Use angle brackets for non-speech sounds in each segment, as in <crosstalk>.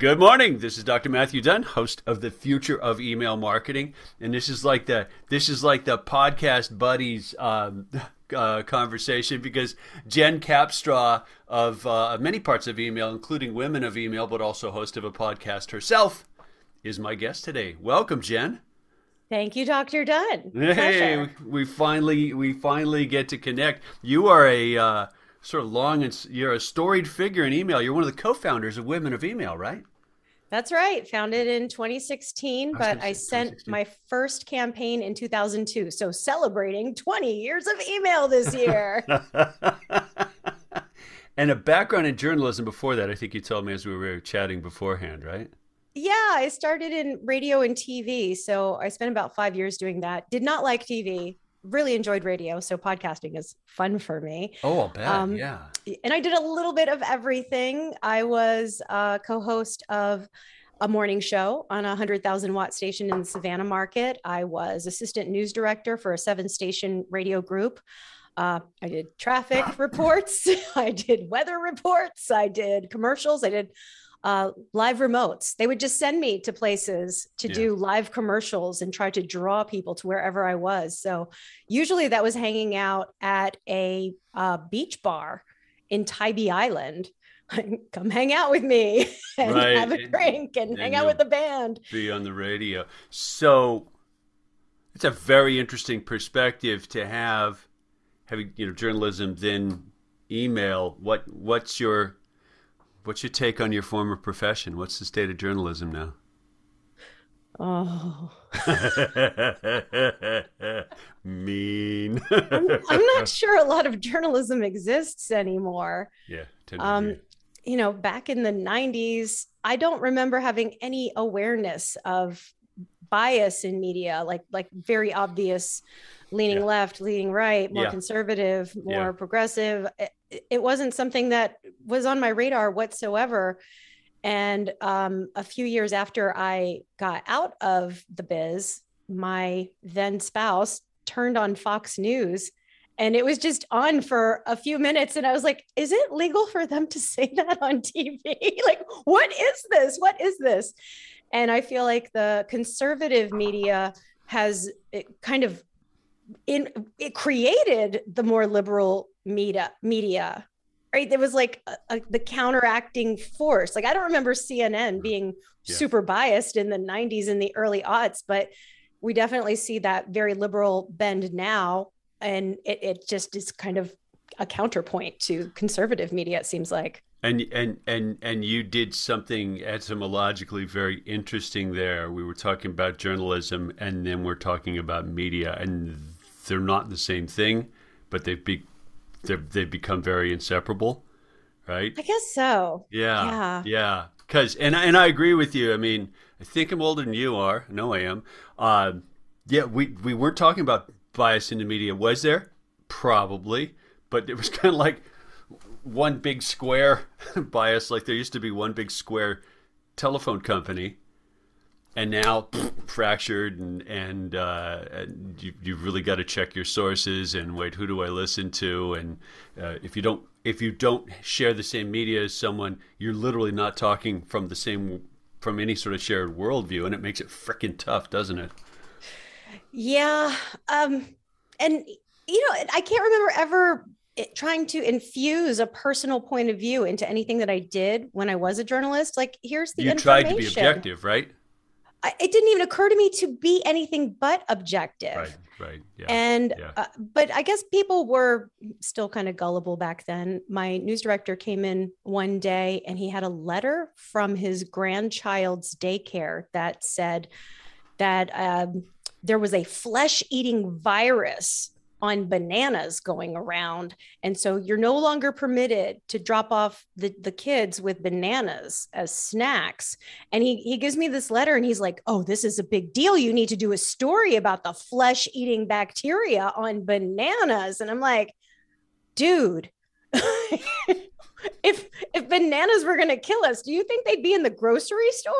Good morning. This is Dr. Matthew Dunn, host of the Future of Email Marketing, and this is like the this is like the podcast buddies um, <laughs> uh, conversation because Jen Capstraw of uh, many parts of email, including Women of Email, but also host of a podcast herself, is my guest today. Welcome, Jen. Thank you, Dr. Dunn. Hey, we finally we finally get to connect. You are a uh, sort of long and you're a storied figure in email. You're one of the co-founders of Women of Email, right? That's right. Founded in 2016, but I sent my first campaign in 2002. So celebrating 20 years of email this <laughs> year. and a background in journalism before that, I think you told me as we were chatting beforehand, right? Yeah, I started in radio and TV. So I spent about five years doing that. Did not like TV, really enjoyed radio, so podcasting is fun for me. Oh, I'll bet. Um, yeah. And I did a little bit of everything. I was a co-host of a morning show on a 100,000 watt station in the Savannah market. I was assistant news director for a seven station radio group. Uh, I did traffic <laughs> reports. <laughs> I did weather reports. I did commercials. I did uh, live remotes. They would just send me to places to yeah. do live commercials and try to draw people to wherever I was. So usually that was hanging out at a uh, beach bar in Tybee Island. <laughs> Come hang out with me <laughs> and right. have a drink and, and hang out with the band. Be on the radio. So it's a very interesting perspective to have having you know journalism then email. What what's your What's your take on your former profession? What's the state of journalism now? Oh. <laughs> mean. I'm, I'm, not sure a lot of journalism exists anymore. Yeah. Um, you know, back in the 90s, I don't remember having any awareness of bias in media, like like very obvious leaning yeah. left, leaning right, more yeah. conservative, more yeah. progressive. It, wasn't something that was on my radar whatsoever. And um, a few years after I got out of the biz, my then spouse turned on Fox News and it was just on for a few minutes and i was like is it legal for them to say <laughs> that on tv <laughs> like what is this? What is this? And i feel like the conservative media has kind of in it created the more liberal media media right there was like a, a, the counteracting force like i don't remember cnn mm-hmm. being yeah. super biased in the 90s and the early aughts but we definitely see that very liberal bend now and it, it just is kind of a counterpoint to conservative media it seems like and and and and you did something etymologically very interesting there. We were talking about journalism, and then we're talking about media, and they're not the same thing, but they've be they've become very inseparable, right? I guess so. Yeah, yeah, yeah. Because and and I agree with you. I mean, I think I'm older than you are. No, I am. Uh, yeah, we we weren't talking about bias in the media. Was there? Probably, but it was <laughs> kind of like one big square <laughs> bias. Like there used to be one big square telephone company and now <clears throat> fractured and and, uh, and you, you've really got to check your sources and wait who do i listen to? And uh, if you don't if you don't share the same media as someone you're literally not talking from the same from any sort of shared worldview and it makes it freaking tough doesn't it? Yeah um and you know i can't remember ever trying to infuse a personal point of view into anything that i did when i was a journalist. Like here's the you tried to be objective right it didn't even occur to me to be anything but objective. Right, right. Yeah. And, yeah. Uh, but I guess people were still kind of gullible back then. My news director came in one day and he had a letter from his grandchild's daycare that said that um, there was a flesh eating virus on bananas going around. And so you're no longer permitted to drop off the, the kids with bananas as snacks. And he, he gives me this letter and he's like, Oh, this is a big deal. You need to do a story about the flesh eating bacteria on bananas. And I'm like, dude. <laughs> if if bananas were going to kill us do you think they'd be in the grocery store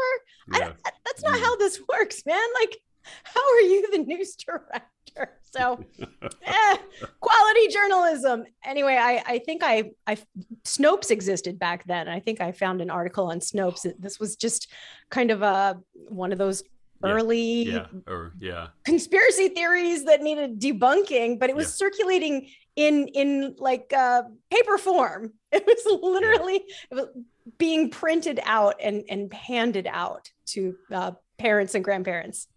yeah. I, that's not mm. how this works man like <laughs> how are you the news director? So, eh, quality journalism. Anyway, I, I think I, I, Snopes existed back then. I think I found an article on Snopes. This was just kind of a one of those early yeah, or yeah conspiracy theories that needed debunking but it was yeah. circulating in in like uh paper form <laughs> it was literally it was being printed out and and handed out to uh, parents and grandparents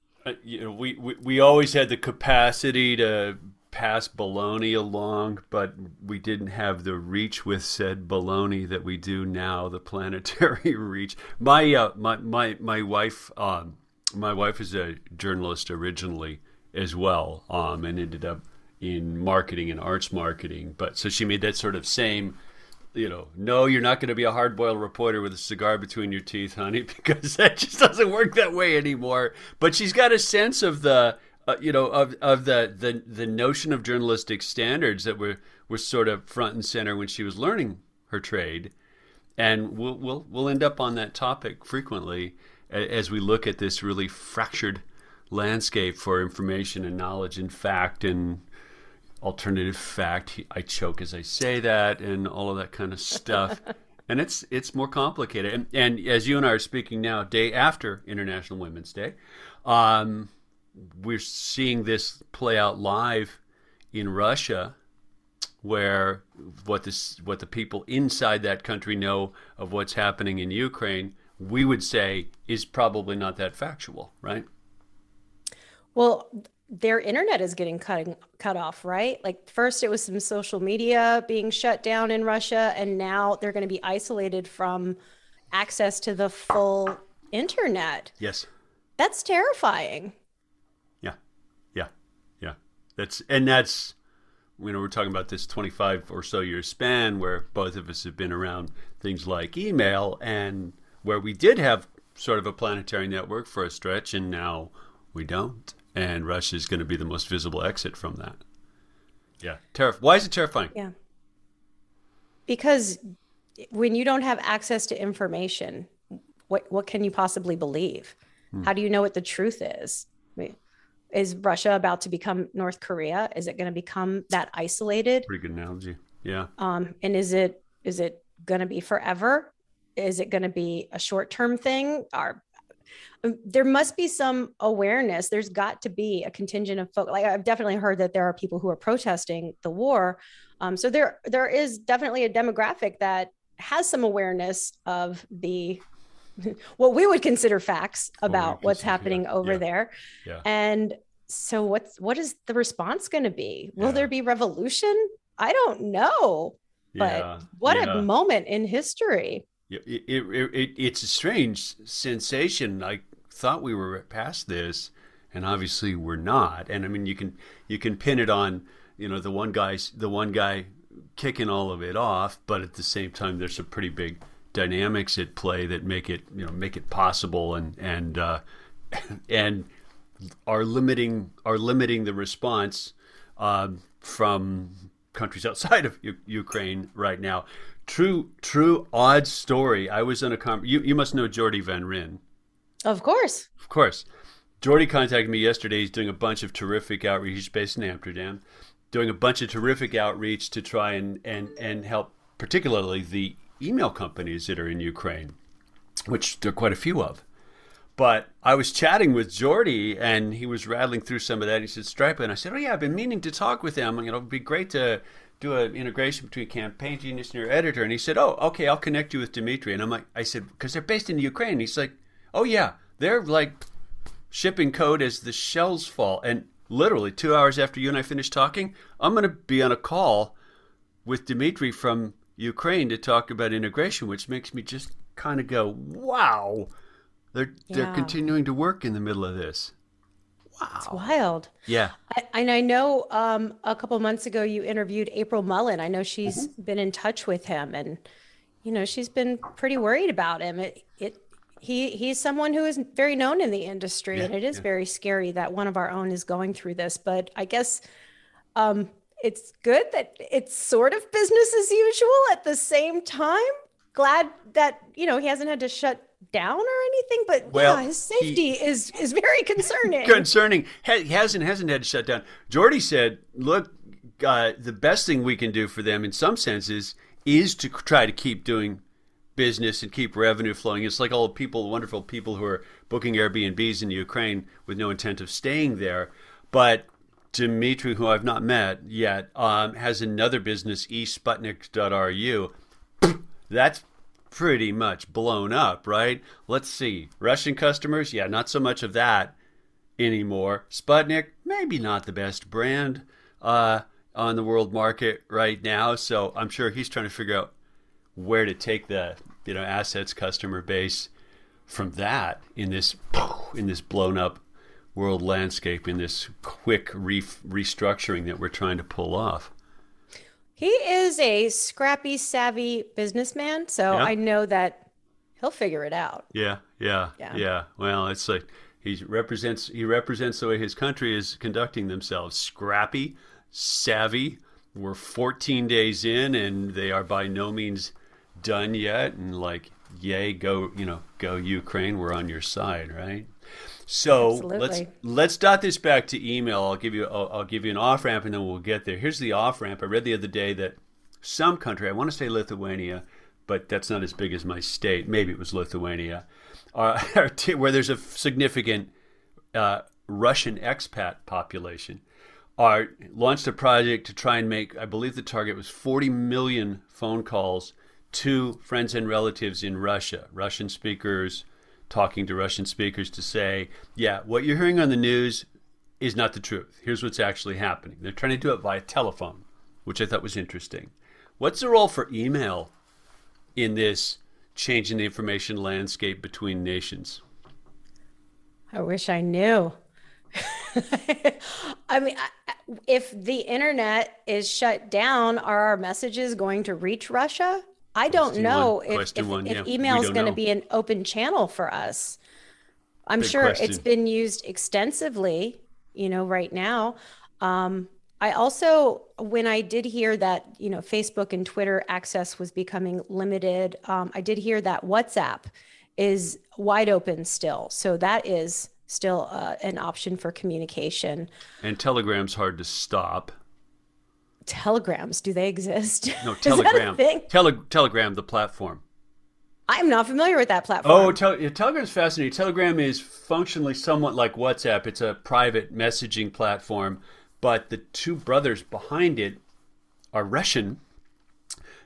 you know we, we we always had the capacity to pass baloney along, but we didn't have the reach with said baloney that we do now, the planetary <laughs> reach. My uh, my my my wife um, my wife is a journalist originally as well, um, and ended up in marketing and arts marketing. But so she made that sort of same, you know, no, you're not going to be a hard boiled reporter with a cigar between your teeth, honey, <laughs> because that just doesn't work that way anymore. But she's got a sense of the, uh, you know, of of the, the the notion of journalistic standards that were were sort of front and center when she was learning her trade, and we'll we'll we'll end up on that topic frequently as we look at this really fractured landscape for information and knowledge and fact and alternative fact. I choke as I say that and all of that kind of stuff. <laughs> and it's it's more complicated. And, and, as you and I are speaking now, day after International Women's Day, um, we're seeing this play out live in Russia, where what this what the people inside that country know of what's happening in Ukraine we would say is probably not that factual, right? Well, their internet is getting cut cut off, right? Like first it was some social media being shut down in Russia and now they're going to be isolated from access to the full internet. Yes. That's terrifying. Yeah. Yeah. Yeah. That's and that's you know, we're talking about this 25 or so year span where both of us have been around things like email and where we did have sort of a planetary network for a stretch, and now we don't. And Russia is going to be the most visible exit from that. Yeah, terrif- Why is it terrifying? Yeah, because when you don't have access to information, what what can you possibly believe? Hmm. How do you know what the truth is? I mean, is Russia about to become North Korea? Is it going to become that isolated? Pretty good analogy. Yeah. Um, and is it is it going to be forever? is it going to be a short term thing or um, there must be some awareness. There's got to be a contingent of folks like i've definitely heard that there are people who are protesting the war. Um, so there there is definitely a demographic that has some awareness of the <laughs> what we would consider facts about what what's happening yeah, over yeah, there. Yeah. and so what's what is the response going to be? Will there be revolution? I don't know. But what a moment in history it, it, it, it's a strange sensation. I thought we were past this, and obviously we're not. And I mean, you can you can pin it on you know the one guy's the one guy kicking all of it off, but at the same time, there's some pretty big dynamics at play that make it you know make it possible and and uh, <laughs> and are limiting are limiting the response uh, from countries <laughs> outside of U- Ukraine right now. True, true, odd story. I was in a con. You, you must know Jordie van Rijn. Of course. Of course. Jordie contacted me yesterday. He's doing a bunch of terrific outreach. He's based in Amsterdam, doing a bunch of terrific outreach to try and, and, and help, particularly the email companies that are in Ukraine, which there are quite a few of. But I was chatting with Jordy, and he was rattling through some of that. He said Stripo, and I said, "Oh yeah, I've been meaning to talk with him. You know, it'd be great to do an integration between Campaign Genius and your editor. And he said, Oh, okay, I'll connect you with Dimitri. And I'm like, I said, because they're based in Ukraine. He's like, Oh, yeah, they're like shipping code as the shells fall. And literally two hours after you and I finished talking, I'm going to be on a call with Dimitri from Ukraine to talk about integration, which makes me just kind of go, wow, they're, yeah. they're continuing to work in the middle of this. Wow. It's wild. Yeah. I, and I know um, a couple months ago you interviewed April Mullen. I know she's mm-hmm. been in touch with him and, you know, she's been pretty worried about him. It, it, he, he's someone who is very known in the industry yeah, and it is yeah. very scary that one of our own is going through this, but I guess, um, it's good that it's sort of business as usual at the same time. Glad that, you know, he hasn't had to shut down or anything, but Well, yeah, his safety he- is is very <laughs> concerning. concerning. He hasn't hasn't had to shut down. Jordie said, "Look, uh, the best thing we can do for them, in some senses, is to try to keep doing business and keep revenue flowing. It's like all the people, wonderful people who are booking Airbnbs in Ukraine with no intent of staying there. But Dimitri, who I've not met yet, um, has another business, eSputnik.ru. That's pretty much blown up, right? Let's see. Russian customers, yeah, not so much of that anymore. Sputnik, maybe not the best brand uh, on the world market right now. So I'm sure he's trying to figure out where to take the you know assets customer base from that in this in this blown up world landscape in this quick re- restructuring that we're trying to pull off. He is a scrappy, savvy businessman, so Yeah. I know that he'll figure it out. Yeah, yeah, Yeah. yeah, Well, it's like he represents he represents the way his country is conducting themselves. Scrappy, savvy. We're 14 days in, and they are by no means done yet. And like, yay, go, you know, go Ukraine. We're on your side, right? So let's let's dot this back to email. I'll give you I'll, I'll give you an off ramp, and then we'll get there. Here's the off ramp. I read the other day that some country, I want to say Lithuania, but that's not as big as my state. Maybe it was Lithuania, uh, <laughs> where there's a significant uh, Russian expat population. Are launched a project to try and make. I believe the target was 40 million phone calls to friends and relatives in Russia, Russian speakers, talking to Russian speakers to say, yeah, what you're hearing on the news is not the truth. Here's what's actually happening. They're trying to do it via telephone, which I thought was interesting. What's the role for email in this change in the information landscape between nations? I wish I knew. <laughs> I mean, if the internet is shut down, are our messages going to reach Russia? I don't Question know one. if, if, one. if Yeah, email is going to be an open channel for us. I'm Big sure it's been used extensively, you know, right now. Um, I also, when I did hear that, you know, Facebook and Twitter access was becoming limited, um, I did hear that WhatsApp is wide open still. So that is still uh, an option for communication. And Telegram's hard to stop. Telegrams, do they exist? No, <laughs> Is that a Telegram. Tele- Telegram, the platform. I'm not familiar with that platform. Oh, tel- yeah, Telegram's fascinating. Telegram is functionally somewhat like WhatsApp. It's a private messaging platform, but the two brothers behind it are Russian.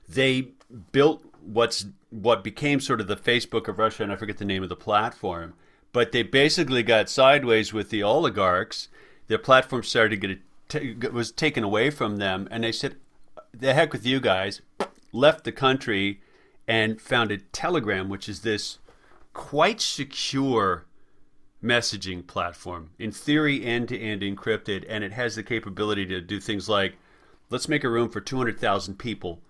They built what's what became sort of the Facebook of Russia, and I forget the name of the platform. But they basically got sideways with the oligarchs. Their platform started to get ta- was taken away from them, and they said, "The heck with you guys!" Left the country and founded Telegram, which is this quite secure messaging platform. In theory, end to end encrypted, and it has the capability to do things like let's make a room for 200,000 people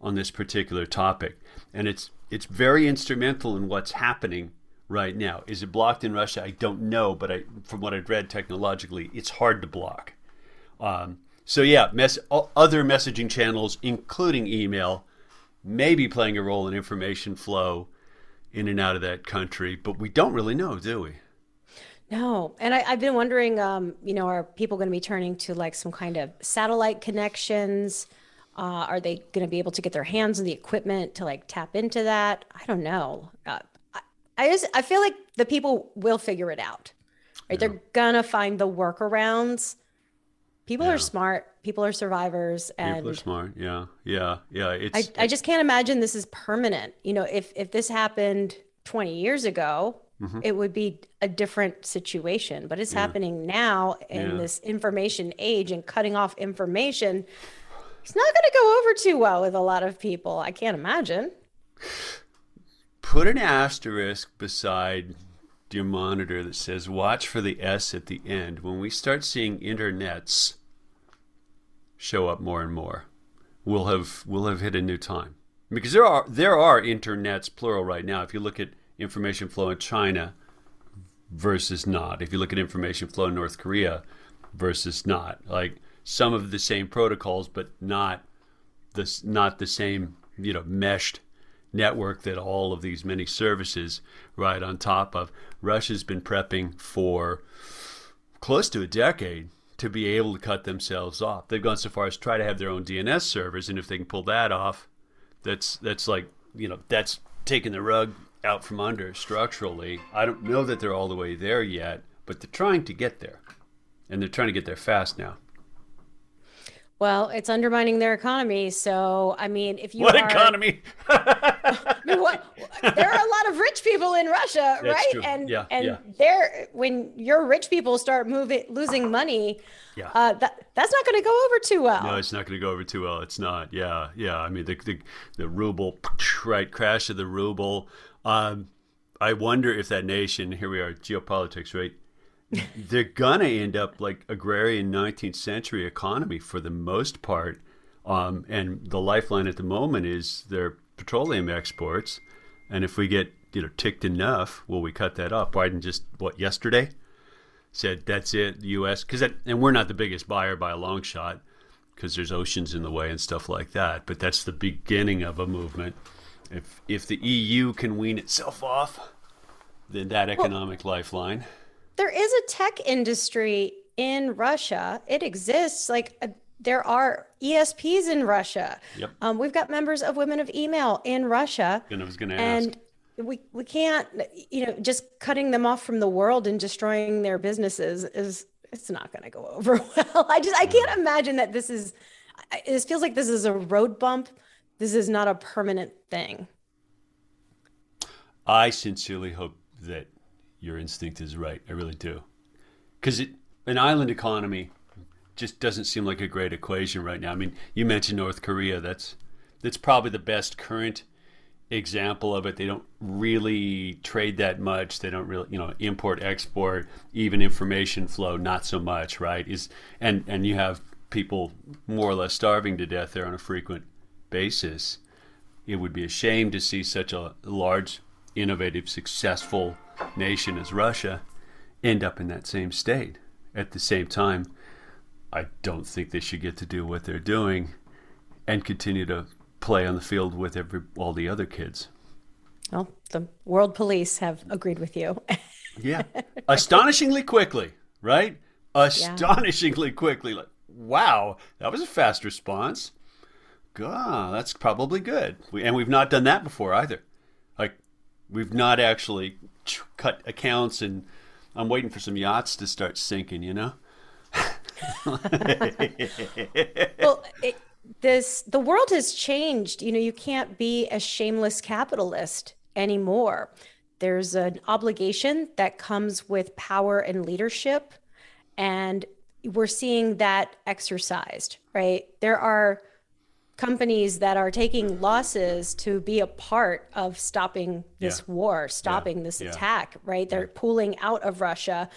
on this particular topic. And it's it's very instrumental in what's happening right now. Is it blocked in Russia? I don't know, but I, from what I've read technologically, it's hard to block. Um, so yeah, mess, o- other messaging channels, including email, may be playing a role in information flow in and out of that country, but we don't really know, do we? No. And I, I've been wondering, um, you know, are people going to be turning to like some kind of satellite connections? Uh, are they going to be able to get their hands on the equipment to like tap into that? I don't know. Uh, I, I just I feel like the people will figure it out. Right? They're gonna find the workarounds. People Yeah. are smart. People are survivors, and People are smart. Yeah, yeah, yeah. I, It's I just can't imagine this is permanent. You know, if if this happened 20 years ago, Mm-hmm. it would be a different situation. But it's happening now in Yeah. this information age and cutting off information. It's not going to go over too well with a lot of people. I can't imagine. put an asterisk beside your monitor that says watch for the S at the end. When we start seeing internets show up more and more, we'll have we'll have hit a new time. Because there are there are internets plural right now. If you look at information flow in China versus not. If you look at information flow in North Korea versus not. Like some of the same protocols but not this not the same, you know, meshed network that all of these many services ride on top of. Russia's been prepping for close to a decade to be able to cut themselves off. They've gone so far as to try to have their own DNS servers, and if they can pull that off, that's that's like you know that's taking the rug out from under structurally. I don't know that they're all the way there yet, but they're trying to get there, and they're trying to get there fast now. Well, it's undermining their economy. So, I mean, if you what are, economy? I mean, what, there are a lot of rich people in Russia, That's right? true. And Yeah, and yeah. they're when your rich people start moving losing money, Yeah. uh, that that's not going to go over too well. No, it's not going to go over too well. It's not. Yeah, yeah. I mean, the the, the ruble, right? Crash of the ruble. Um, I wonder if that nation. Here we are, geopolitics, right? They're gonna end up like agrarian 19th century economy for the most part, um, and the lifeline at the moment is their petroleum exports. And if we get you know ticked enough, will we cut that off? Biden just what yesterday said that's it, the U.S. Because and we're not the biggest buyer by a long shot because there's oceans in the way and stuff like that. But that's the beginning of a movement. If if the EU can wean itself off, then that economic lifeline. There is a tech industry in Russia. It exists. Like uh, there are ESPs in Russia. Yep. Um, we've got members of Women of Email in Russia. And I was going to ask. and we we can't you know just cutting them off from the world and destroying their businesses is it's not going to go <laughs> over well i just i can't imagine that this is it feels like this is a road bump this is not a permanent thing I sincerely hope that your instinct is right. I really do. Because an island economy just doesn't seem like a great equation right now. I mean, you mentioned North Korea. That's that's probably the best current example of it. They don't really trade that much. They don't really, you know, import export, even information flow, not so much, right? Is and and you have people more or less starving to death there on a frequent basis. It would be a shame to see such a large, innovative, successful nation as Russia end up in that same state. At the same time, I don't think they should get to do what they're doing and continue to play on the field with every all the other kids. well the world police have agreed with you <laughs> Yeah. Astonishingly quickly, right? Astonishingly quickly. Like, wow, that was a fast response. God, that's probably good. We, and we've not done that before either. We've not actually cut accounts, and I'm waiting for some yachts to start sinking, you know? <laughs> well it, this the world has changed. You know you can't be a shameless capitalist anymore. There's an obligation that comes with power and leadership and we're seeing that exercised right? There are companies that are taking losses to be a part of stopping this Yeah. war stopping this Yeah. attack right they're pulling out of russia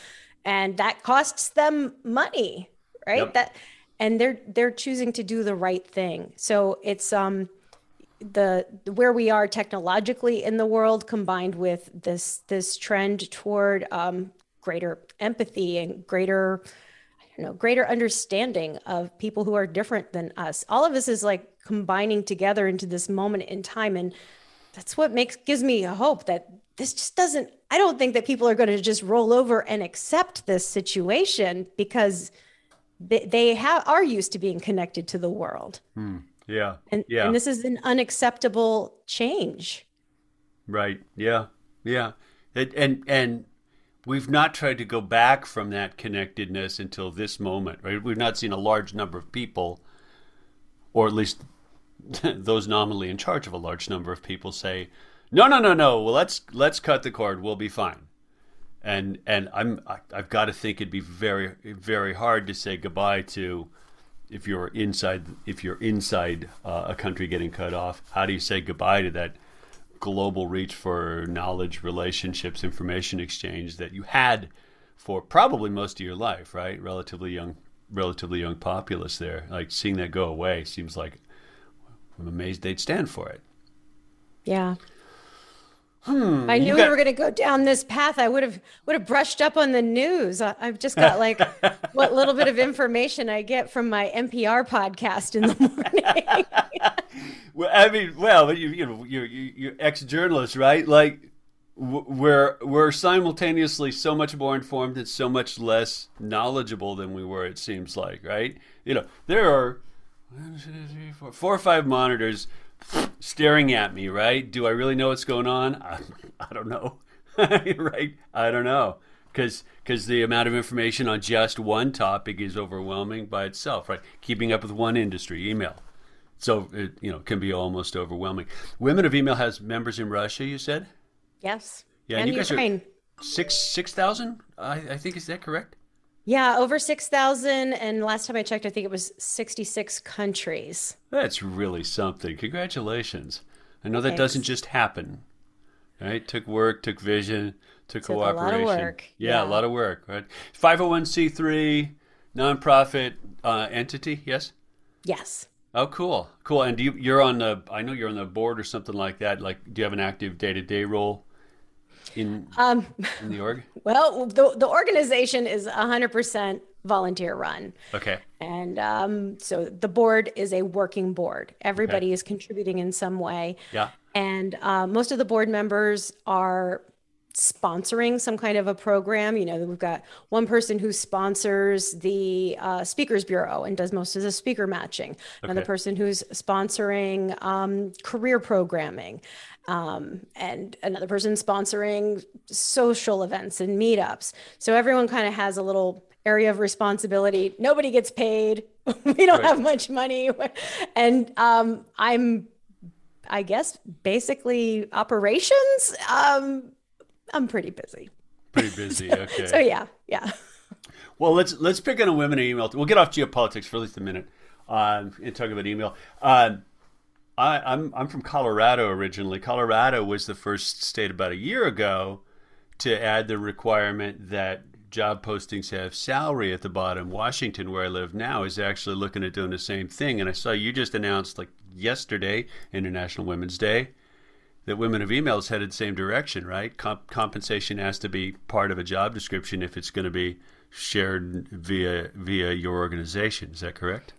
and that costs them money right Yep. that and they're they're choosing to do the right thing so it's um the where we are technologically in the world combined with this this trend toward um, greater empathy and greater you know greater understanding of people who are different than us all of this is like combining together into this moment in time and that's what makes gives me a hope that this just doesn't i don't think that people are going to just roll over and accept this situation because they, they have are used to being connected to the world hmm. Yeah. and, yeah. and this is an unacceptable change Right. Yeah. Yeah. It, and and we've not tried to go back from that connectedness until this moment. Right. We've not seen a large number of people, or at least <laughs> those nominally in charge of a large number of people, say, "No, no, no, no. Well, let's let's cut the cord. We'll be fine." And and I'm I, I've got to think it'd be very very hard to say goodbye to if you're inside if you're inside uh, a country getting cut off. How do you say goodbye to that? Global reach for knowledge, relationships, information exchange that you had for probably most of your life, right? Relatively young, relatively young populace there. Like seeing that go away seems like I'm amazed they'd stand for it. yeah Hmm, I knew you we were going to go down this path. I would have would have brushed up on the news. I, I've just got like what little bit of information I get from my NPR podcast in the <laughs> morning. <laughs> well, I mean, well, you, you know, you're, you're ex-journalist, right? Like, we're we're simultaneously so much more informed and so much less knowledgeable than we were. It seems like, right? You know, there are one, two, three, four, four or five monitors staring at me, right? Do I really know what's going on? I, <laughs> I don't know, <laughs> right? I don't know because because the amount of information on just one topic is overwhelming by itself, right? Keeping up with one industry, email. So it you know can be almost overwhelming. Women of Email has members in Russia. You said. Yes. Yeah, and, and you guys Ukraine. are six six thousand. I, I think is that correct? Yeah, over six thousand, and last time I checked, I think it was sixty six countries. That's really something. Congratulations! I know that Thanks. doesn't just happen. Right? Took work, took vision, took, took cooperation. A lot of work. Yeah, yeah, a lot of work. Right? Five hundred oh one c three nonprofit uh, entity. Yes. Yes. Oh, cool, cool. And do you, you're on the? I know you're on the board or something like that. Like, do you have an active day to day role? In, um, in the org? <laughs> Well, the, the organization is 100% volunteer run. Okay. And um, so the board is a working board. Everybody okay. is contributing in some way. Yeah. And uh, most of the board members are sponsoring some kind of a program. You know, we've got one person who sponsors the uh, Speakers Bureau and does most of the speaker matching. Another person who's sponsoring um, career programming. Um, and another person sponsoring social events and meetups. So everyone kind of has a little area of responsibility. Nobody gets paid. <laughs> we don't right. have much money. <laughs> And um, I'm, I guess, basically operations. Um, I'm pretty busy. Pretty busy. <laughs> Okay. so yeah, yeah. Well, let's let's pick on a women email. We'll get off geopolitics for at least a minute uh, and talk about email. Uh, I, I'm I'm from Colorado originally. Colorado was the first state about a year ago to add the requirement that job postings have salary at the bottom. Washington, where I live now, is actually looking at doing the same thing. And I saw you just announced like yesterday, International Women's Day, that women of emails headed the same direction, right? Comp- compensation has to be part of a job description if it's going to be shared via via your organization. Is that correct?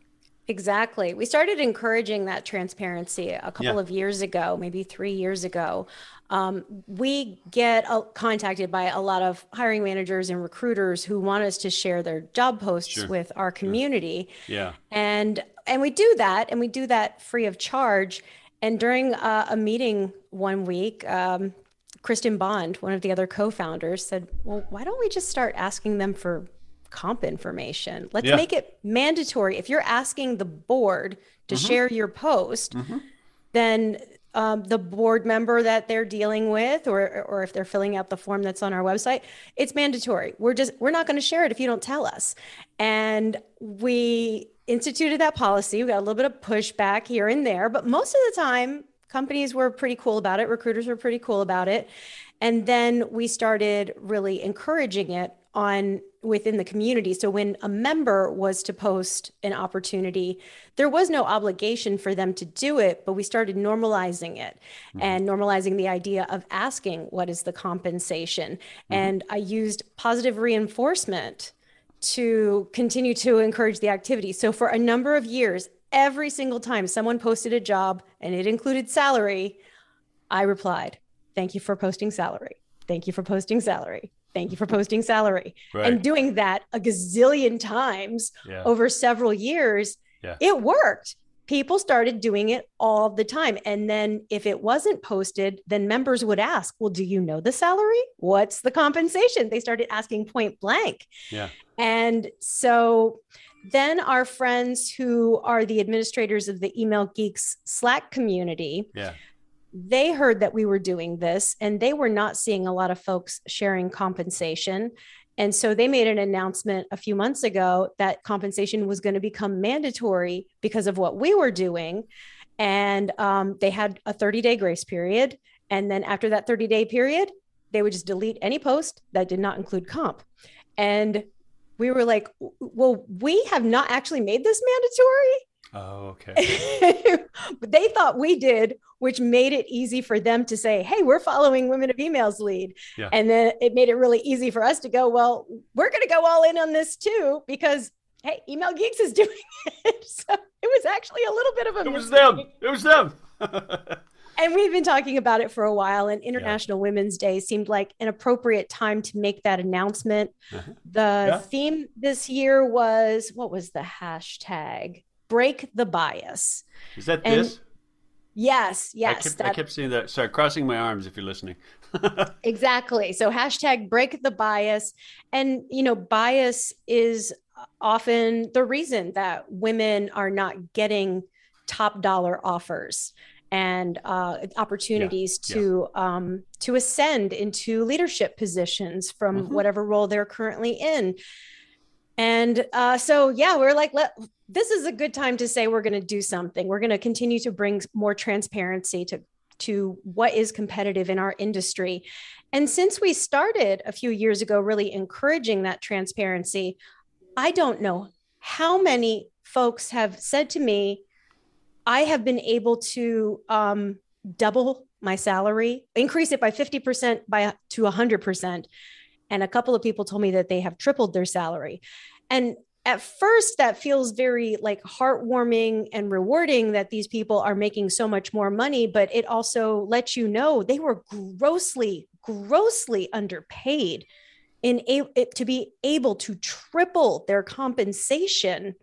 Exactly. We started encouraging that transparency a couple yeah. of years ago, maybe three years ago. Um, we get uh, contacted by a lot of hiring managers and recruiters who want us to share their job posts sure. with our community. Sure. Yeah. And and we do that, and we do that free of charge. And during uh, a meeting one week, um, Kristen Bond, one of the other co-founders, said, "Well, why don't we just start asking them for comp information. Let's yeah. make it mandatory. If you're asking the board to mm-hmm. share your post, mm-hmm. then um, the board member that they're dealing with, or or if they're filling out the form that's on our website, it's mandatory. We're just we're not going to share it if you don't tell us. And we instituted that policy. We got a little bit of pushback here and there, but most of the time, companies were pretty cool about it. Recruiters were pretty cool about it. And then we started really encouraging it on within the community. So when a member was to post an opportunity, there was no obligation for them to do it, but we started normalizing it mm-hmm. and normalizing the idea of asking what is the compensation. Mm-hmm. And I used positive reinforcement to continue to encourage the activity. So for a number of years, every single time someone posted a job and it included salary, I replied, "Thank you for posting salary. Thank you for posting salary." thank you for posting salary right. and doing that a gazillion times yeah. over several years yeah. it worked people started doing it all the time. And then if it wasn't posted then members would ask well do you know the salary? What's the compensation? They started asking point blank. Yeah. And so then our friends who are the administrators of the email geeks slack community yeah. they heard that we were doing this and they were not seeing a lot of folks sharing compensation. And so they made an announcement a few months ago that compensation was going to become mandatory because of what we were doing. And um, they had a 30 day grace period. And then after that 30 day period, they would just delete any post that did not include comp. And we were like, well, we have not actually made this mandatory. Oh, okay. <laughs> they thought we did, which made it easy for them to say, "Hey, we're following Women of Emails lead," yeah. and then it made it really easy for us to go, "Well, we're going to go all in on this too," because hey, Email Geeks is <laughs> doing it. so it was actually a little bit of a. It was them. It was them. <laughs> and we've been talking about it for a while and international yeah. women's day seemed like an appropriate time to make that announcement uh-huh. the yeah. theme this year was what was the hashtag break the bias is that and this yes yes I kept, that, I kept seeing that sorry crossing my arms if you're listening <laughs> exactly so hashtag break the bias and you know bias is often the reason that women are not getting top dollar offers and uh, opportunities yeah, to yeah. Um, to ascend into leadership positions from mm-hmm. whatever role they're currently in. And uh, so, yeah, we're like, let, this is a good time to say we're going to do something. We're going to continue to bring more transparency to to what is competitive in our industry. And since we started a few years ago, really encouraging that transparency, I don't know how many folks have said to me, I have been able to um, double my salary, increase it by 50% by to 100%. And a couple of people told me that they have tripled their salary. And at first that feels very like heartwarming and rewarding that these people are making so much more money but it also lets you know they were grossly grossly underpaid in a- to be able to triple their compensation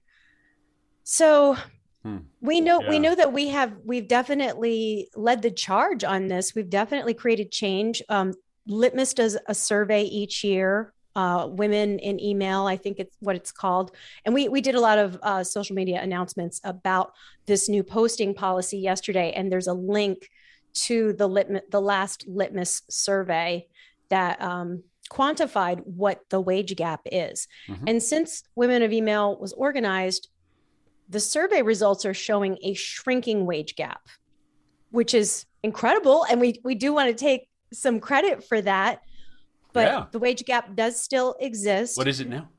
so Hmm. We know yeah. we know that we have we've definitely led the charge on this. We've definitely created change. Um, Litmus does a survey each year. Uh, women in email, I think it's what it's called, and we we did a lot of uh, social media announcements about this new posting policy yesterday. And there's a link to the litmus the last Litmus survey that um, quantified what the wage gap is. Mm-hmm. And since Women of Email was organized, the survey results are showing a shrinking wage gap, which is incredible. And we, we do want to take some credit for that. But yeah. the wage gap does still exist. What is it now?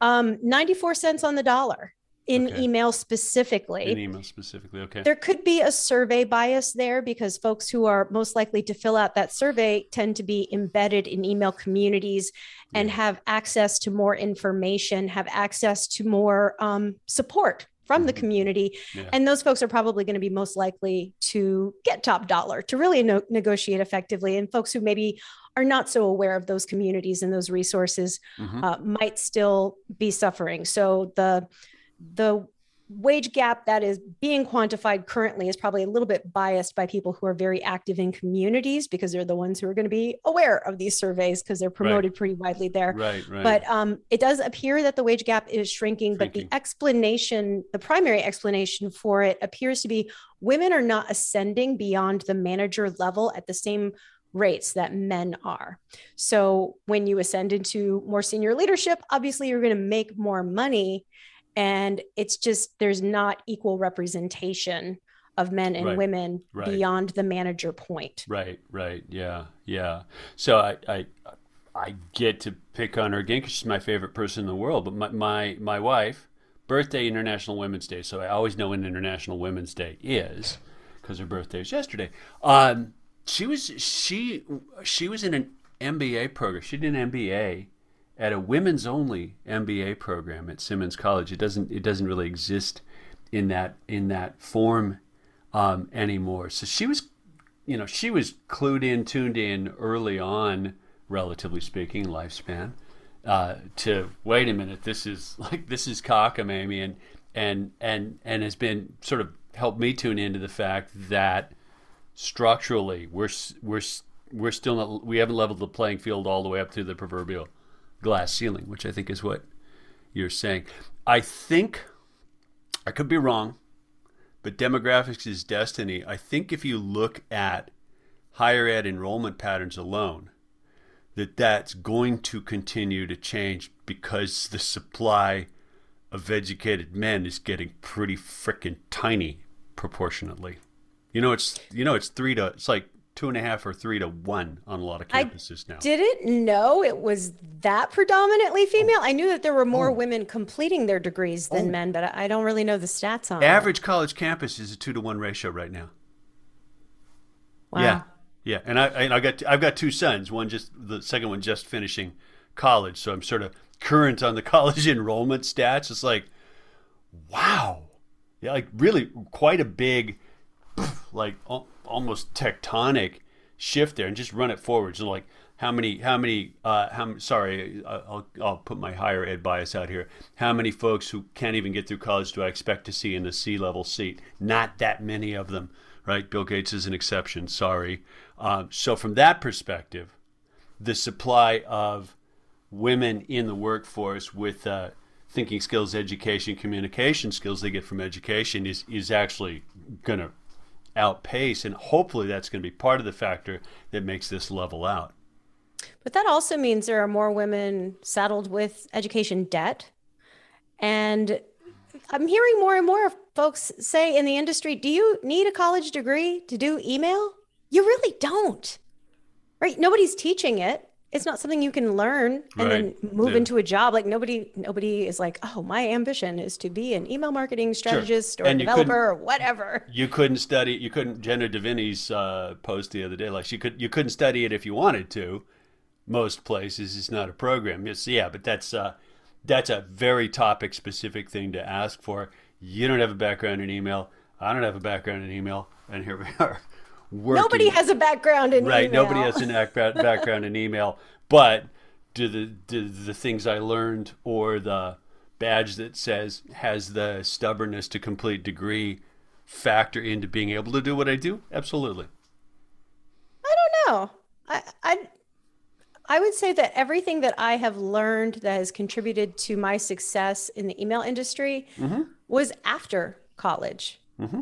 Um, 94 cents on the dollar in okay. email specifically. In email specifically, okay. There could be a survey bias there because folks who are most likely to fill out that survey tend to be embedded in email communities and yeah. have access to more information, have access to more um, support from the mm-hmm. community. Yeah. And those folks are probably going to be most likely to get top dollar to really no- negotiate effectively. And folks who maybe are not so aware of those communities and those resources mm-hmm. uh, might still be suffering. So the the wage gap that is being quantified currently is probably a little bit biased by people who are very active in communities because they're the ones who are going to be aware of these surveys because they're promoted right. pretty widely there. Right, right. But um, it does appear that the wage gap is shrinking, shrinking, but the explanation, the primary explanation for it appears to be women are not ascending beyond the manager level at the same rates that men are. So when you ascend into more senior leadership, obviously you're going to make more money and it's just there's not equal representation of men and right. women right. beyond the manager point. Right right. Yeah yeah. So i i i get to pick on her again because she's my favorite person in the world. But my my, my wife birthday international women's day. So i always know when international women's day is because her birthday is yesterday. Um she was she she was in an mba program. She did an mba at a women's only MBA program at Simmons College. It doesn't it doesn't really exist in that in that form um, anymore. So she was, you know, she was clued in, tuned in early on, relatively speaking, lifespan. Uh, to wait a minute, this is <laughs> like this is cockamamie, and and and and has been sort of helped me tune into the fact that structurally we're we're we're still not we haven't leveled the playing field all the way up to the proverbial glass ceiling, which I think is what you're saying. I think I could be wrong, but demographics is destiny. I think if you look at higher ed enrollment patterns alone, that that's going to continue to change because the supply of educated men is getting pretty freaking tiny proportionately. You know, it's you know it's three to it's like two and a half or three to one on a lot of campuses I now. Didn't know it was that predominantly oh. female. Oh. I knew that there were more oh. women completing their degrees than oh. men, but I don't really know the stats on Average it. college campus is a two to one ratio right now. Wow. Yeah, yeah, and I, I got I've got two sons. One just the second one just finishing college, so I'm sort of current on the <laughs> college enrollment stats. It's like, wow, yeah, like really quite a big <sniffs> like al- almost tectonic shift there, and just run it forward. So like how many how many uh, how sorry I'll I'll put my higher ed bias out here. How many folks who can't even get through college do I expect to see in a C level seat? Not that many of them, right? Bill Gates is an exception. Sorry. Um, so from that perspective, the supply of women in the workforce with uh, thinking skills, education, communication skills they get from education is is actually going to outpace, and hopefully that's going to be part of the factor that makes this level out. But that also means there are more women saddled with education debt. And I'm hearing more and more folks say in the industry, do you need a college degree to do email? You really don't. Right? Nobody's teaching it it's not something you can learn and right. then move yeah. into a job. Like nobody nobody is like oh my ambition is to be an email marketing strategist sure. or and developer or whatever. You couldn't study you couldn't jenna devini's uh, post the other day like you could you couldn't study it if you wanted to. Most places it's not a program. It's yeah but that's uh that's a very topic specific thing to ask for. You don't have a background in email. I don't have a background in email. And here we <laughs> are working. Nobody has a background in right. Email. Nobody has a background in email, but do the do the things I learned or the badge that says has the stubbornness to complete degree factor into being able to do what I do? Absolutely. I don't know. I I I would say that everything that I have learned that has contributed to my success in the email industry mm-hmm. was after college. Mm-hmm.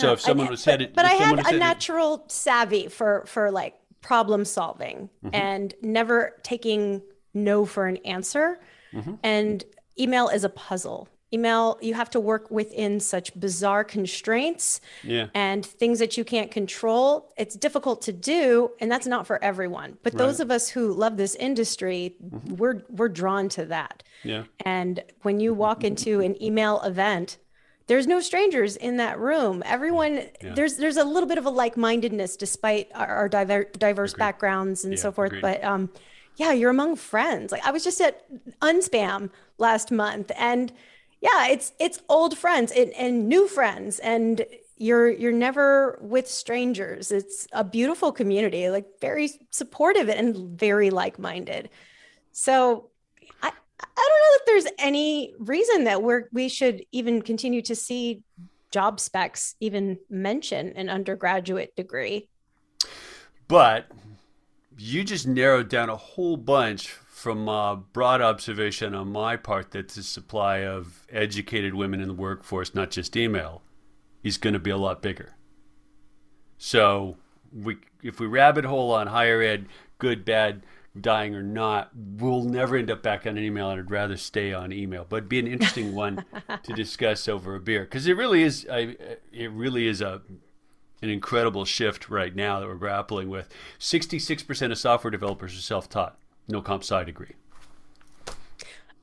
So if someone was headed, but, but I had a natural savvy for for like problem solving mm-hmm. and never taking no for an answer. Mm-hmm. And email is a puzzle. Email, you have to work within such bizarre constraints yeah. and things that you can't control. It's difficult to do, and that's not for everyone. But right. those of us who love this industry, mm-hmm. we're we're drawn to that. Yeah. And when you walk into an email event there's no strangers in that room. Everyone yeah. there's there's a little bit of a like-mindedness despite our, our diver, diverse agreed. backgrounds and yeah, so forth. Agreed. But um, yeah, you're among friends. Like I was just at Unspam last month, and yeah, it's it's old friends and, and new friends, and you're you're never with strangers. It's a beautiful community, like very supportive and very like-minded. So I don't know if there's any reason that we're we should even continue to see job specs even mention an undergraduate degree. But you just narrowed down a whole bunch from a broad observation on my part that the supply of educated women in the workforce, not just email, is going to be a lot bigger. So we, if we rabbit hole on higher ed, good, bad, dying or not, we'll never end up back on an email, and I'd rather stay on email. But be an interesting one <laughs> to discuss over a beer because it really is. I, it really is a an incredible shift right now that we're grappling with. Sixty-six percent of software developers are self-taught, no comp sci degree.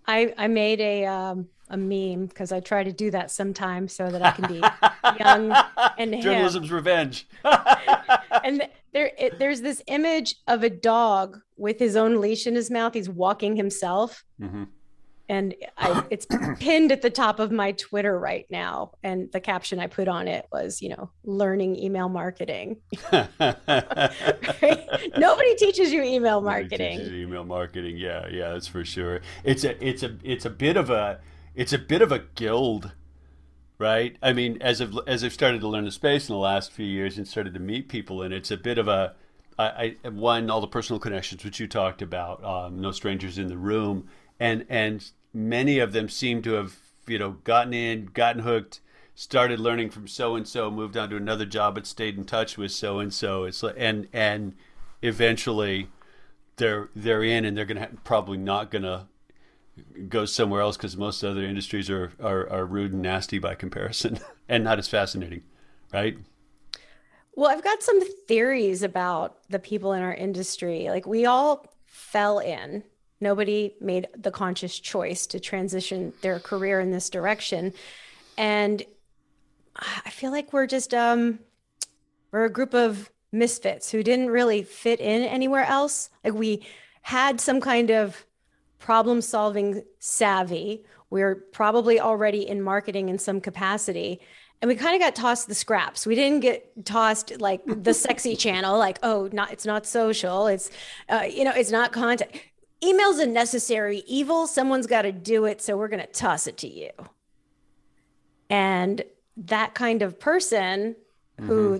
I I made a um, a meme because I try to do that sometimes so that I can be <laughs> young and journalism's revenge. <laughs> and there, it, there's this image of a dog with his own leash in his mouth. He's walking himself. Mm-hmm. And I, it's <coughs> pinned at the top of my Twitter right now. And the caption I put on it was, you know, learning email marketing. right? <laughs> <laughs> Nobody teaches you email marketing. You email marketing, yeah, yeah, that's for sure. It's a, it's a, it's a bit of a, it's a bit of a guild right? I mean, as I've as I've started to learn the space in the last few years and started to meet people, and it's a bit of a I, I one all the personal connections which you talked about, um, no strangers in the room, and and many of them seem to have you know gotten in, gotten hooked, started learning from so and so, moved on to another job, but stayed in touch with so and so. It's like, and and eventually they're they're in, and they're gonna probably not gonna go somewhere else because most other industries are, are, are rude and nasty by comparison <laughs> and not as fascinating, right? Well, I've got some theories about the people in our industry. Like we all fell in. Nobody made the conscious choice to transition their career in this direction. And I feel like we're just um we're a group of misfits who didn't really fit in anywhere else. Like we had some kind of problem solving savvy. we're probably already in marketing in some capacity and we kind of got tossed the scraps. We didn't get tossed like the <laughs> sexy channel, like oh, not it's not social, it's uh, you know, it's not content. Email's a necessary evil. Someone's got to do it, so we're going to toss it to you. And that kind of person mm-hmm. who